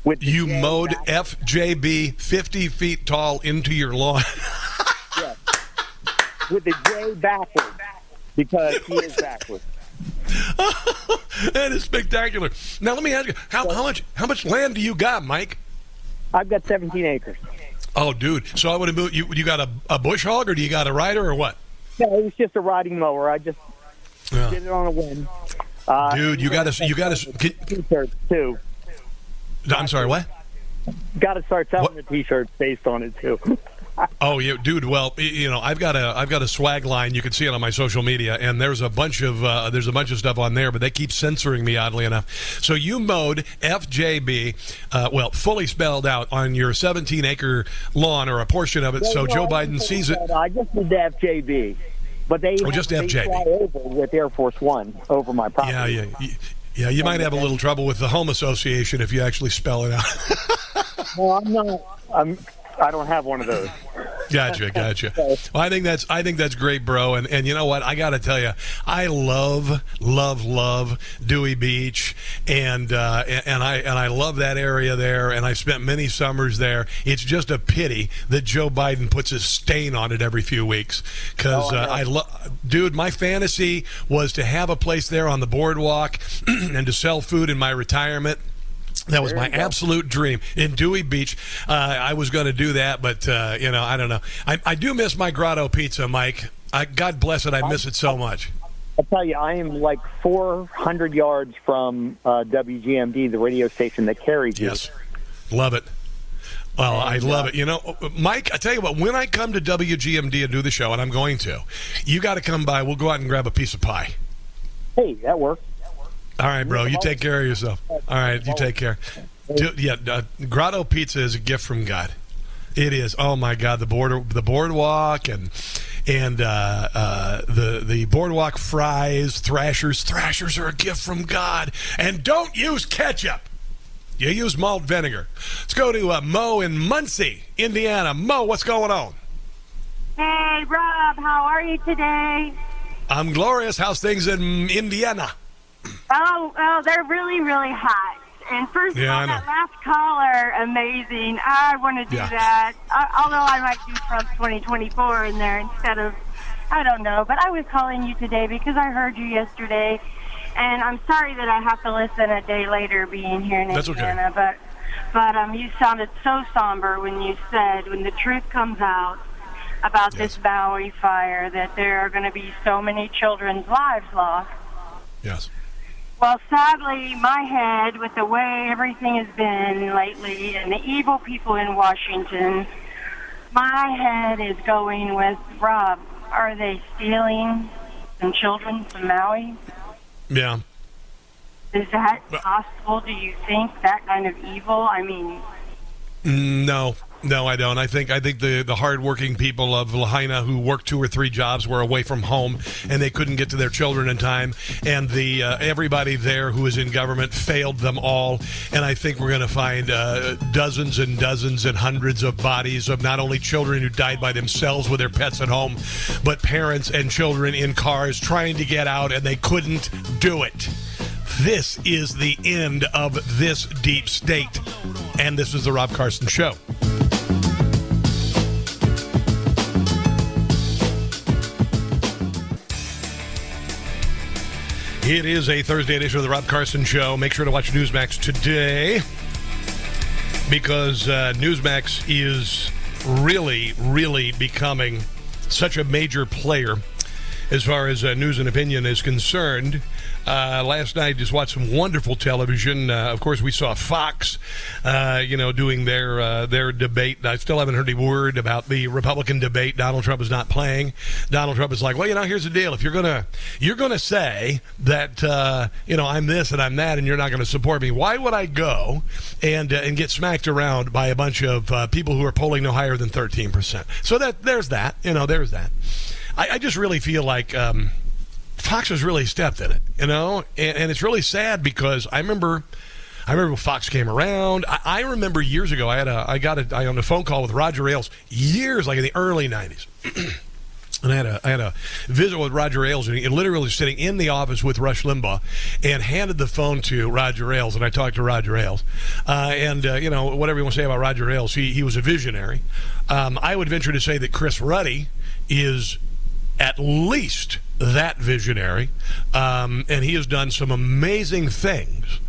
With you mowed backwards. FJB 50 feet tall into your lawn. yes. With the J backwards because he is backwards. that is spectacular. Now let me ask you, how, how much how much land do you got, Mike? I've got 17 acres. Oh, dude. So I would have moved. You you got a, a bush hog, or do you got a rider, or what? No, it was just a riding mower. I just Yeah. did it on a whim. Uh, Dude, you got to you got to. T-shirts too. I'm sorry, what? Got to start selling the T-shirts based on it too. Oh yeah, dude. Well, you know, I've got a I've got a swag line. You can see it on my social media, and there's a bunch of uh, there's a bunch of stuff on there, but they keep censoring me oddly enough. So you mowed FJB, uh, well, fully spelled out on your 17 acre lawn or a portion of it. So Well, no, Joe Biden sees it. I just did the FJB, but they Oh, just they FJB. fly over with Air Force One over my property. Yeah, yeah, yeah. You might have a little trouble with the home association if you actually spell it out. Well, I'm not. I'm. I don't have one of those. Gotcha, gotcha. Well, I think that's I think that's great, bro. And and you know what? I got to tell you, I love, love, love Dewey Beach, and uh, and and I and I love that area there. And I spent many summers there. It's just a pity that Joe Biden puts his stain on it every few weeks. Because Oh, I uh. I love, dude, my fantasy was to have a place there on the boardwalk and to sell food in my retirement. That was There my absolute dream in Dewey Beach. Uh, I was going to do that, but uh, you know, I don't know. I, I do miss my grotto pizza, Mike. I, God bless it. I miss it so much. I'll tell you, I am like 400 yards from uh, WGMD, the radio station that carries you. Yes, love it. Well, I love it. You know, Mike, I tell you what, when I come to WGMD and do the show, and I'm going to, you got to come by. We'll go out and grab a piece of pie. Hey, that works. All right, bro. You take care of yourself. All right, you take care. Dude, yeah, uh, Grotto Pizza is a gift from God. It is. Oh my God, the border, the boardwalk, and and uh, uh, the the boardwalk fries, Thrashers. Thrashers are a gift from God. And don't use ketchup. You use malt vinegar. Let's go to uh, Mo in Muncie, Indiana. Mo, what's going on? Hey, Rob, how are you today? I'm glorious. How's things in Indiana? Oh, oh, they're really, really hot. And first Yeah, of all, that last caller, amazing. I want to do Yeah. that. I, although I might do Trump 2024 in there instead of, I don't know. But I was calling you today because I heard you yesterday, and I'm sorry that I have to listen a day later, being here in That's okay. Indiana. But, but um, you sounded so somber when you said when the truth comes out about this Maui fire that there are going to be so many children's lives lost. Yes. Well, sadly, my head, with the way everything has been lately and the evil people in Washington, my head is going with Rob. Are they stealing some children from Maui? Yeah. Is that possible? Do you think that kind of evil? I mean, mm, No, no, I don't. I think I think the the hardworking people of Lahaina who worked two or three jobs were away from home and they couldn't get to their children in time, and the uh, everybody there who is in government failed them all. And I think we're going to find uh, dozens and dozens and hundreds of bodies of not only children who died by themselves with their pets at home, but parents and children in cars trying to get out and they couldn't do it. This is the end of this deep state. And this is the Rob Carson Show. It is a Thursday edition of the Rob Carson Show. Make sure to watch Newsmax today because uh, Newsmax is really, really becoming such a major player as far as uh, news and opinion is concerned. Uh, last night, just watched some wonderful television. Uh, of course, we saw Fox, uh, you know, doing their uh, their debate. I still haven't heard a word about the Republican debate. Donald Trump is not playing. Donald Trump is like, well, you know, here's the deal. If you're gonna you're gonna say that uh, you know I'm this and I'm that, and you're not going to support me, why would I go and and get smacked around by a bunch of people who are polling no higher than 13 percent? So that there's that. You know, there's that. I, I just really feel like um, Fox has really stepped in it, you know, and, and it's really sad because I remember. I remember when Fox came around. I, I remember years ago. I had a, I got a, I on a phone call with Roger Ailes years, like in the early '90s, and I had a, I had a visit with Roger Ailes, and he literally was sitting in the office with Rush Limbaugh, and handed the phone to Roger Ailes, and I talked to Roger Ailes, uh, and uh, you know whatever you want to say about Roger Ailes, he he was a visionary. Um, I would venture to say that Chris Ruddy is at least that visionary, um, and he has done some amazing things.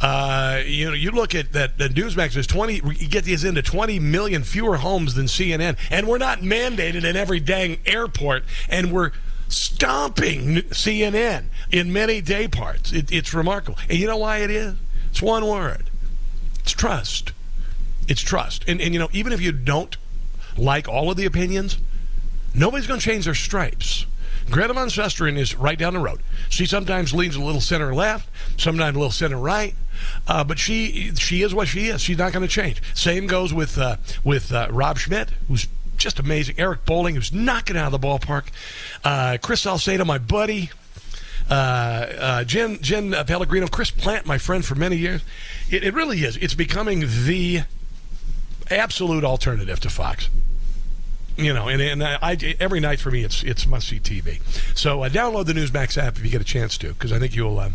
Uh, you know, you look at that. The Newsmax is twenty. You get these into twenty million fewer homes than CNN, and we're not mandated in every dang airport, and we're stomping CNN in many day parts. It, it's remarkable, and you know why it is? It's one word. It's trust. It's trust, and and you know, even if you don't like all of the opinions, nobody's going to change their stripes. Greta Van Susteren is right down the road. She sometimes leans a little center left, sometimes a little center right, uh, but she she is what she is. She's not going to change. Same goes with uh, with uh, Rob Schmitt, who's just amazing. Eric Bolling, who's knocking out of the ballpark. Uh, Chris Salcedo, my buddy. Uh, uh, Jen Jen Pellegrino, Chris Plant, my friend for many years. It, it really is. It's becoming the absolute alternative to Fox you know, and, and I, every night for me it's it's must see TV. So uh, download the Newsmax app if you get a chance to, because I think you'll um,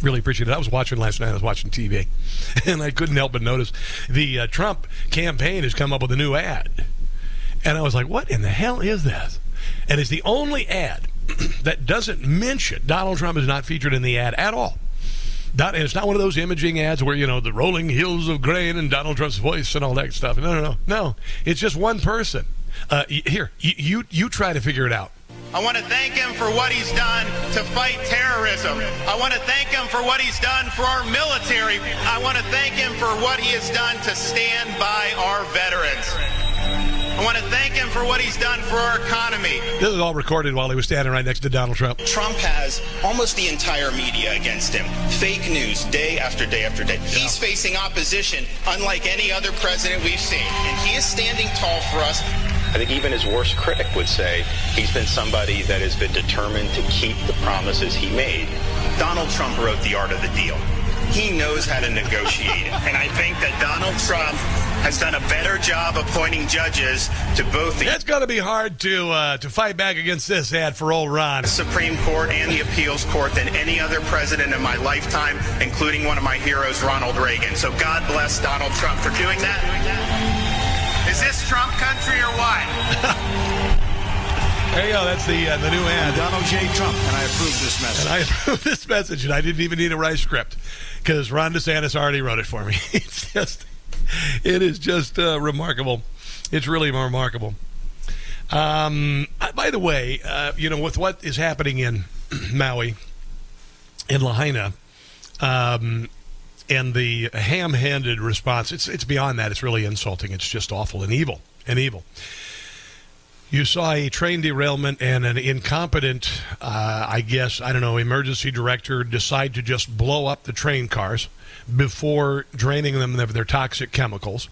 really appreciate it. I was watching last night. I was watching TV, and I couldn't help but notice the uh, Trump campaign has come up with a new ad, and I was like, "What in the hell is this?" And it's the only ad that doesn't mention Donald Trump is not featured in the ad at all. Not, and it's not one of those imaging ads where you know the rolling hills of grain and Donald Trump's voice and all that stuff. No, no, no, no. It's just one person. Uh, here, you, you you try to figure it out. I want to thank him for what he's done to fight terrorism. I want to thank him for what he's done for our military. I want to thank him for what he has done to stand by our veterans. I want to thank him for what he's done for our economy. This is all recorded while he was standing right next to Donald Trump. Trump has almost the entire media against him. Fake news day after day after day. Yeah. He's facing opposition unlike any other president we've seen. And he is standing tall for us. I think even his worst critic would say he's been somebody that has been determined to keep the promises he made. Donald Trump wrote The Art of the Deal. He knows how to negotiate it. And I think that Donald Trump has done a better job appointing judges to both the. It's going to be hard to uh, to fight back against this ad for old Ron. Supreme Court and the Appeals Court than any other president in my lifetime, including one of my heroes, Ronald Reagan. So God bless Donald Trump for doing that. Is this Trump country or what? There you go. That's the uh, the new ad. Donald J. Trump, and I approve this message. And I approve this message, and I didn't even need to write a script because Ron DeSantis already wrote it for me. It's just, it is just uh, remarkable. It's really remarkable. Um, by the way, uh, you know, with what is happening in Maui, in Lahaina, um, and the ham-handed response, it's it's beyond that. It's really insulting. It's just awful and evil and evil you saw a train derailment and an incompetent, uh, I guess, I don't know, emergency director decide to just blow up the train cars before draining them of their toxic chemicals.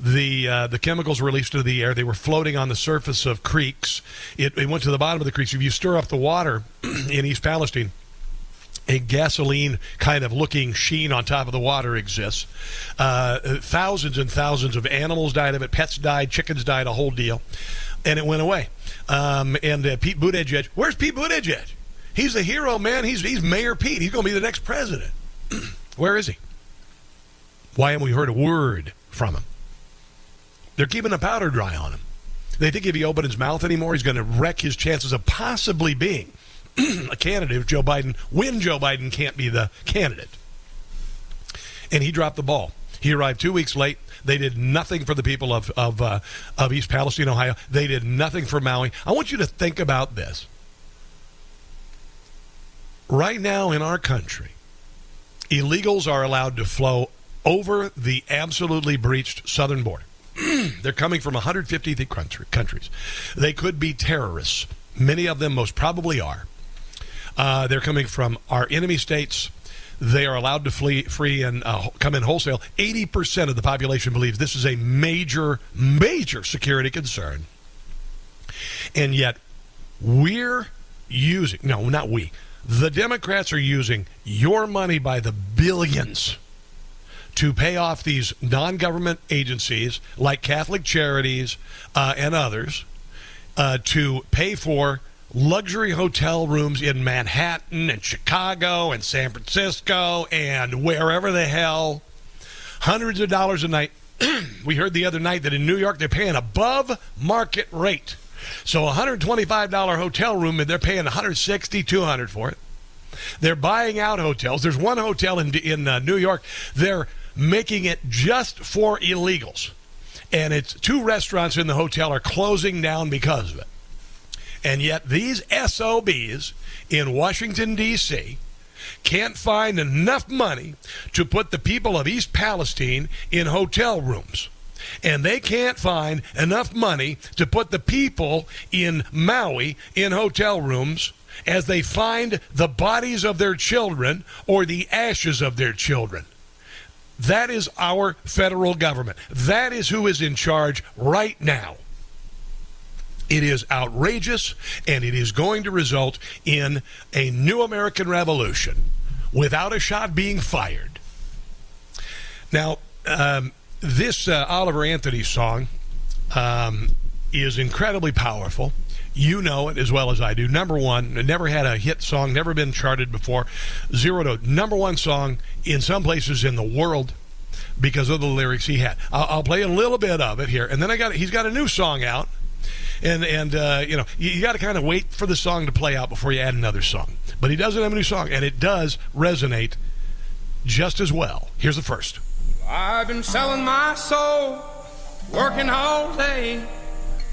The uh, the chemicals released into the air. They were floating on the surface of creeks. It, it went to the bottom of the creeks. If you stir up the water in East Palestine, a gasoline kind of looking sheen on top of the water exists. Uh, thousands and thousands of animals died of it. Pets died. Chickens died. A whole deal and it went away. Um, and uh, Pete Buttigieg, where's Pete Buttigieg? He's the hero, man. He's he's Mayor Pete. He's going to be the next president. Where is he? Why haven't we heard a word from him? They're keeping the powder dry on him. They think if he opens his mouth anymore, he's going to wreck his chances of possibly being a candidate if Joe Biden, when Joe Biden can't be the candidate. And he dropped the ball. He arrived two weeks late. They did nothing for the people of of uh, of East Palestine, Ohio. They did nothing for Maui. I want you to think about this. Right now in our country, illegals are allowed to flow over the absolutely breached southern border. They're coming from 150 country, countries. They could be terrorists. Many of them most probably are. Uh, they're coming from our enemy states they are allowed to flee, free and uh, come in wholesale. 80% of the population believes this is a major, major security concern. And yet, we're using, no, not we, the Democrats are using your money by the billions to pay off these non government agencies like Catholic Charities uh, and others uh, to pay for luxury hotel rooms in Manhattan and Chicago and San Francisco and wherever the hell. Hundreds of dollars a night. we heard the other night that in New York they're paying above market rate So a $125 hotel room, and they're paying 160 200 for it. They're buying out hotels. There's one hotel in, in uh, New York. They're making it just for illegals. And it's two restaurants in the hotel are closing down because of it. And yet these SOBs in Washington, D.C., can't find enough money to put the people of East Palestine in hotel rooms. And they can't find enough money to put the people in Maui in hotel rooms as they find the bodies of their children or the ashes of their children. That is our federal government. That is who is in charge right now. It is outrageous, and it is going to result in a new American revolution without a shot being fired. Now, um, this uh, Oliver Anthony song um, is incredibly powerful. You know it as well as I do. Number one, never had a hit song, never been charted before. Zero to number one song in some places in the world because of the lyrics he had. I'll, I'll play a little bit of it here, and then I got he's got a new song out and and uh, you know you, you got to kind of wait for the song to play out before you add another song. But he doesn't have a new song, and it does resonate just as well. Here's the first. I've been selling my soul, working all day,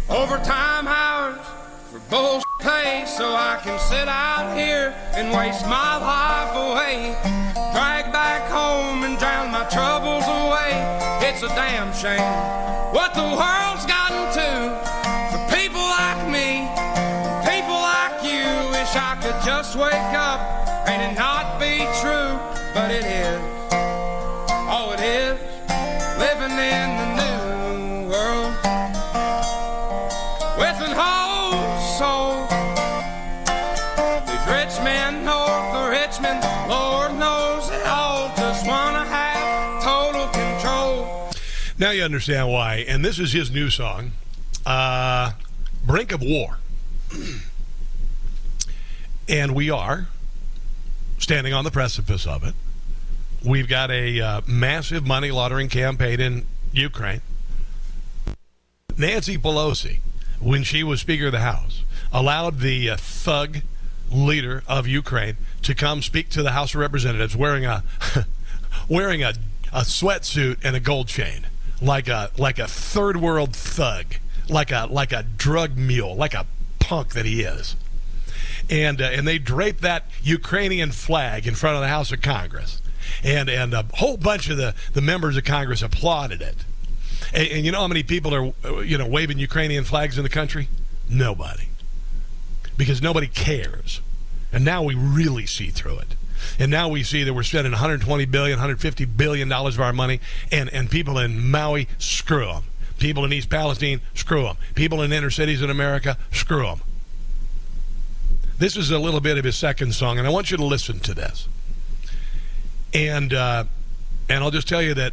overtime hours for bullshit pay, so I can sit out here and waste my life away. Drag back home and drown my troubles away. It's a damn shame what the world's gotten to Wish I could just wake up and it not be true, but it is. Oh, it is living in the new world with an whole soul. These rich men north of Richmond, Lord knows they all just wanna have total control. Now you understand why, and this is his new song. Uh, brink of war. and we are standing on the precipice of it. We've got a uh, massive money laundering campaign in Ukraine. Nancy Pelosi, when she was Speaker of the House, allowed the uh, thug leader of Ukraine to come speak to the House of Representatives wearing a wearing a, a sweatsuit and a gold chain, like a like a third world thug like a like a drug mule, like a punk that he is. And uh, and they draped that Ukrainian flag in front of the House of Congress, and and a whole bunch of the the members of Congress applauded it. And, and you know how many people are uh, you know waving Ukrainian flags in the country? Nobody, because nobody cares. And now we really see through it. And now we see that we're spending 120 billion, 150 billion dollars of our money, and and people in Maui screw them. People in East Palestine, screw them. People in inner cities in America, screw them. This is a little bit of his second song, and I want you to listen to this. And uh, and I'll just tell you that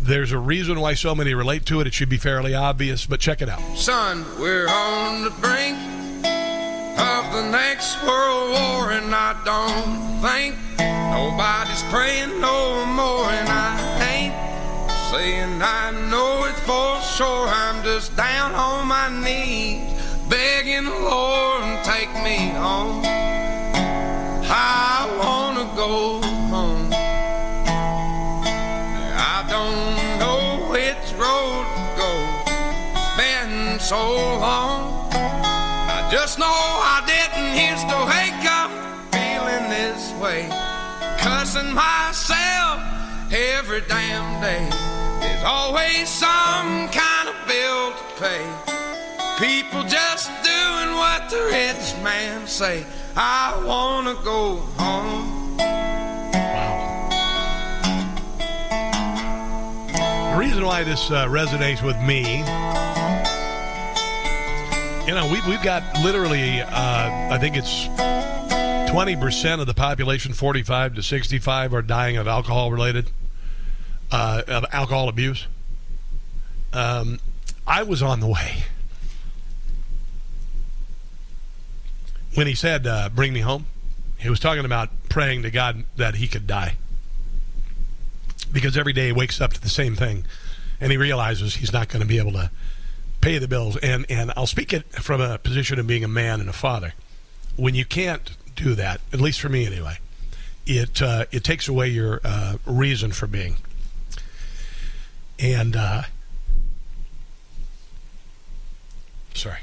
there's a reason why so many relate to it. It should be fairly obvious, but check it out. Son, we're on the brink of the next world war, and I don't think nobody's praying no more, and I ain't saying I know it for sure. I'm just down on my knees, begging the Lord me home. I wanna go home. I don't know which road to go. It's been so long. I just know I didn't used to wake up feeling this way, cussing myself every damn day. There's always some kind of bill to pay. People just what the rich man say. I wanna go home. The reason why this uh, resonates with me, you know, we, we've got literally, uh, I think it's 20% of the population, 45 to 65, are dying of alcohol related uh, of alcohol abuse. Um, I was on the way when he said, uh, "Bring me home." He was talking about praying to God that he could die because every day he wakes up to the same thing, and he realizes he's not going to be able to pay the bills. And and I'll speak it from a position of being a man and a father. When you can't do that, at least for me anyway, it uh, it takes away your uh, reason for being. And uh, sorry.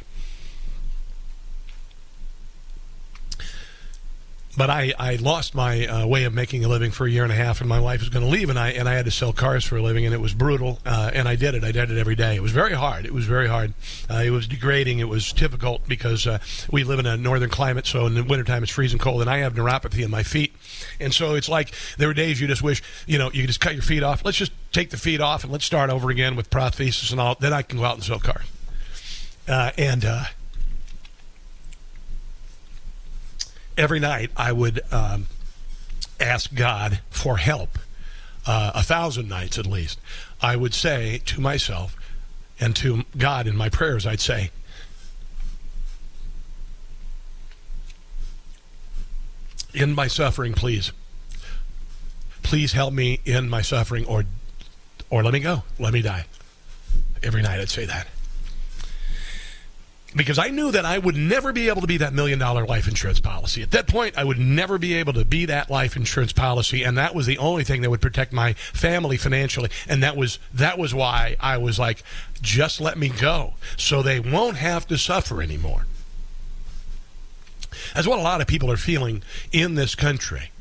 But I, I lost my uh, way of making a living for a year and a half, and my wife was going to leave, and I and I had to sell cars for a living, and it was brutal. Uh, and I did it. I did it every day. It was very hard. It was very hard. Uh, it was degrading. It was difficult because uh, we live in a northern climate, so in the wintertime it's freezing cold, and I have neuropathy in my feet, and so it's like there were days you just wish you know you could just cut your feet off. Let's just take the feet off and let's start over again with prosthesis and all. Then I can go out and sell cars. Uh, and uh, every night I would um, ask God for help. Uh, a thousand nights at least, I would say to myself and to God in my prayers, I'd say, In my suffering, please. Please help me in my suffering or or let me go. Let me die. Every night I'd say that because I knew that I would never be able to be that million dollar life insurance policy. At that point, I would never be able to be that life insurance policy, and that was the only thing that would protect my family financially. And that was that was why I was like, just let me go, so they won't have to suffer anymore. That's what a lot of people are feeling in this country.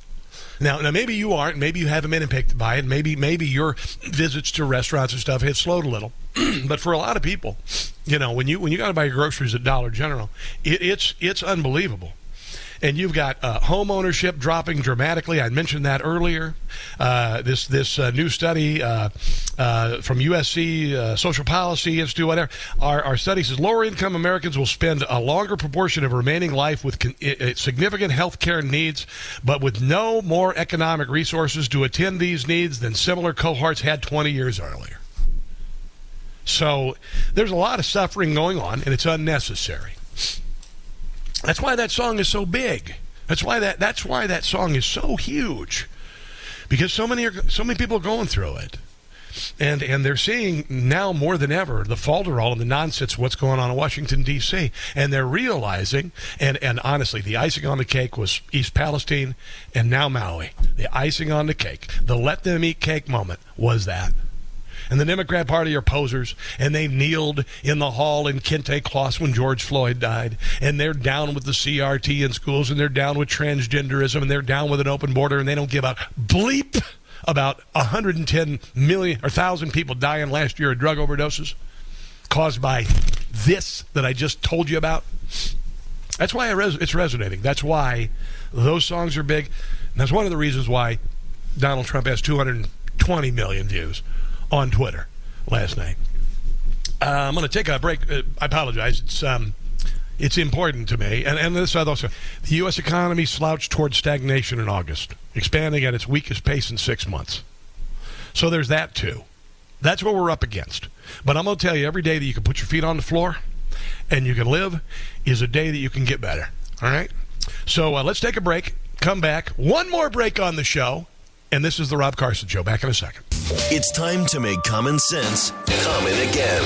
Now, now maybe you aren't. Maybe you haven't been impacted by it. Maybe maybe your visits to restaurants and stuff have slowed a little. but for a lot of people, you know, when you when you got to buy your groceries at Dollar General, it, it's it's unbelievable and you've got uh, home ownership dropping dramatically. I mentioned that earlier. Uh, this this uh, new study uh, uh, from USC uh, Social Policy Institute, whatever, our, our study says lower income Americans will spend a longer proportion of remaining life with con- significant health care needs, but with no more economic resources to attend these needs than similar cohorts had 20 years earlier. So there's a lot of suffering going on, and it's unnecessary. That's why that song is so big. That's why that that's why that song is so huge. Because so many are, so many people are going through it. And and they're seeing now more than ever the falderall and the nonsense what's going on in Washington D.C. and they're realizing and and honestly the icing on the cake was East Palestine and now Maui. The icing on the cake, the let them eat cake moment was that and the Democrat Party are posers, and they kneeled in the hall in Kente cloth when George Floyd died, and they're down with the CRT in schools, and they're down with transgenderism, and they're down with an open border, and they don't give a bleep about 110 million or 1,000 people dying last year of drug overdoses caused by this that I just told you about. That's why it's resonating. That's why those songs are big. And that's one of the reasons why Donald Trump has 220 million views on Twitter last night. Uh, I'm going to take a break. Uh, I apologize. It's um, it's important to me. And, and this other the U.S. economy slouched towards stagnation in August, expanding at its weakest pace in six months. So there's that too. That's what we're up against. But I'm going to tell you, every day that you can put your feet on the floor and you can live is a day that you can get better. All right? So uh, let's take a break. Come back. One more break on the show. And this is the Rob Carson Show. Back in a second. It's time to make common sense common again.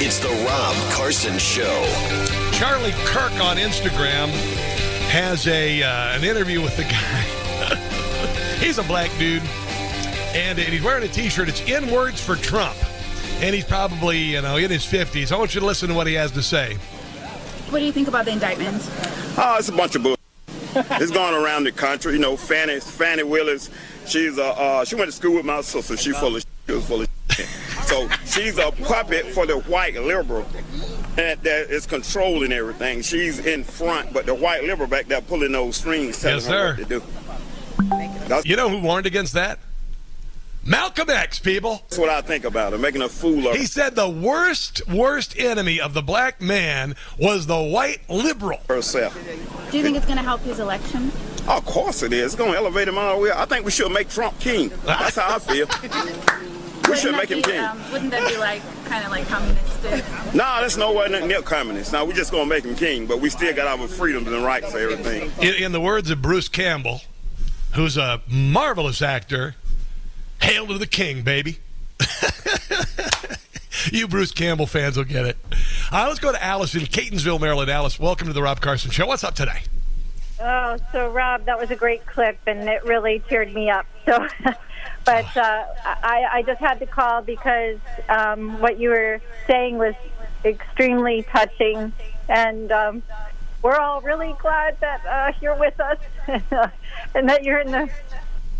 It's the Rob Carson Show. Charlie Kirk on Instagram has a uh, an interview with the guy. he's a black dude, and he's wearing a T-shirt. It's "In Words for Trump," and he's probably you know in his fifties. I want you to listen to what he has to say. What do you think about the indictment? Oh, it's a bunch of bull. it's going around the country. You know, Fani Fani Willis She's a uh, she went to school with my sister. She full of she was full of so she's a puppet for the white liberal that, that is controlling everything. She's in front, but the white liberal back there pulling those strings, telling yes, her sir. what to do. That's, you know who warned against that? Malcolm X, people. That's what I think about it, making a fool of He said the worst, worst enemy of the black man was the white liberal. Herself. Do you think it's going to help his election? Of course it is. It's going to elevate him all the way. I think we should make Trump king. That's how I feel. we wouldn't should make him be, king. Um, wouldn't that be like kind of like communistic? No, nah, that's nowhere near communist. Now we're just gonna make him king, but we still got our freedoms and rights for everything. In, in the words of Bruce Campbell, who's a marvelous actor, hail to the king, baby. you Bruce Campbell fans will get it. Right, let's go to Alice in Catonsville, Maryland. Alice, welcome to the Rob Carson Show. What's up today? Oh, so Rob, that was a great clip, and it really cheered me up. So, but uh, I, I just had to call because um, what you were saying was extremely touching, and um, we're all really glad that uh, you're with us and that you're in the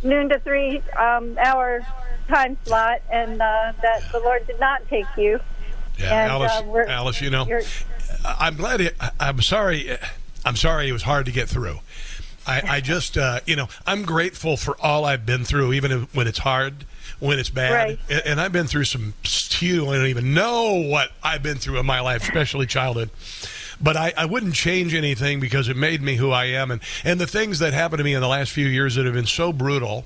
noon to three um, hour time slot, and uh, that the Lord did not take you. Yeah, and, Alice. uh, Alice, you know, I'm glad. It, I'm sorry. I'm sorry it was hard to get through. I, I just, uh, you know, I'm grateful for all I've been through, even when it's hard, when it's bad. Right. And, and I've been through some. You don't even know what I've been through in my life, especially childhood. But I, I wouldn't change anything because it made me who I am, and, and the things that happened to me in the last few years that have been so brutal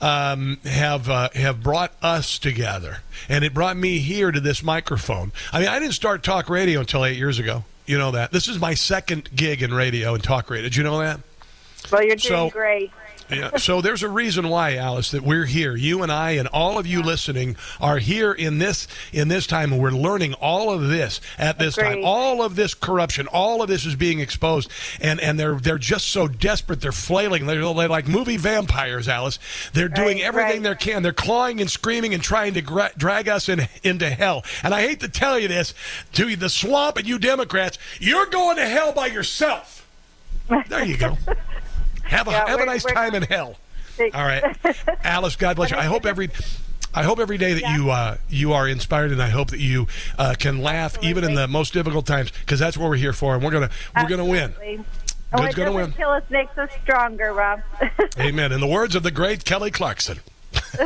um, have uh, have brought us together, and it brought me here to this microphone. I mean, I didn't start talk radio until eight years ago. You know that. This is my second gig in radio and talk radio. Did you know that? Well, you're doing So- great. Yeah. So there's a reason why, Alice, that we're here. You and I and all of you listening are here in this in this time, and we're learning all of this at this time. All of this corruption, all of this is being exposed, and and they're they're just so desperate. They're flailing. They're, they're like movie vampires, Alice. They're doing Right, everything right. they can. They're clawing and screaming and trying to gra- drag us in, into hell. And I hate to tell you this to the swamp and you Democrats, you're going to hell by yourself. There you go. Have a Yeah, have a nice time in hell. All right, Alice. God bless you. I hope every. I hope every day that you uh, you are inspired, and I hope that you uh, can laugh even in the most difficult times, because that's what we're here for, and we're gonna we're gonna win. Absolutely. Good's gonna win. kill us makes us stronger, Rob. Amen. In the words of the great Kelly Clarkson.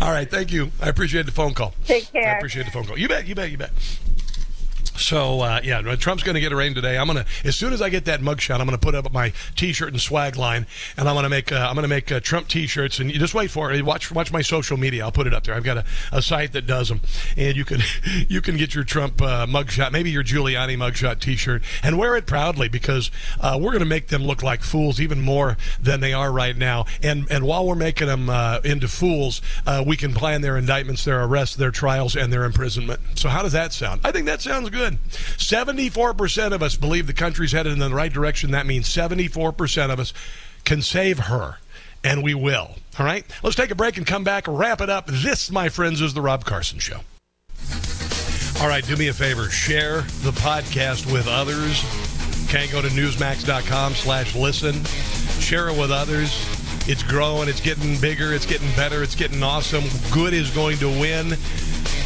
All right, thank you. I appreciate the phone call. Take care. I appreciate the phone call. You bet. You bet. You bet. So uh, yeah, Trump's going to get arraigned today. I'm going to as soon as I get that mugshot, I'm going to put up my T-shirt and swag line, and I'm going to make uh, I'm to make uh, Trump T-shirts, and you just wait for it. Watch watch my social media. I'll put it up there. I've got a, a site that does them, and you can you can get your Trump uh, mugshot, maybe your Giuliani mugshot T-shirt, and wear it proudly because uh, we're going to make them look like fools even more than they are right now. And and while we're making them uh, into fools, we can plan their indictments, their arrests, their trials, and their imprisonment. So how does that sound? I think that sounds good. 74% of us believe the country's headed in the right direction. That means 74% of us can save her. And we will. All right? Let's take a break and come back, wrap it up. This, my friends, is The Rob Carson Show. All right, do me a favor. Share the podcast with others. Okay, go to newsmax.com slash listen. Share it with others. It's growing. It's getting bigger. It's getting better. It's getting awesome. Good is going to win.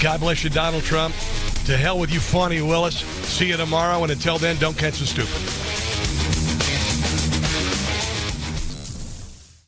God bless you, Donald Trump. To hell with you, Fani Willis. See you tomorrow, and until then, don't catch the stupid.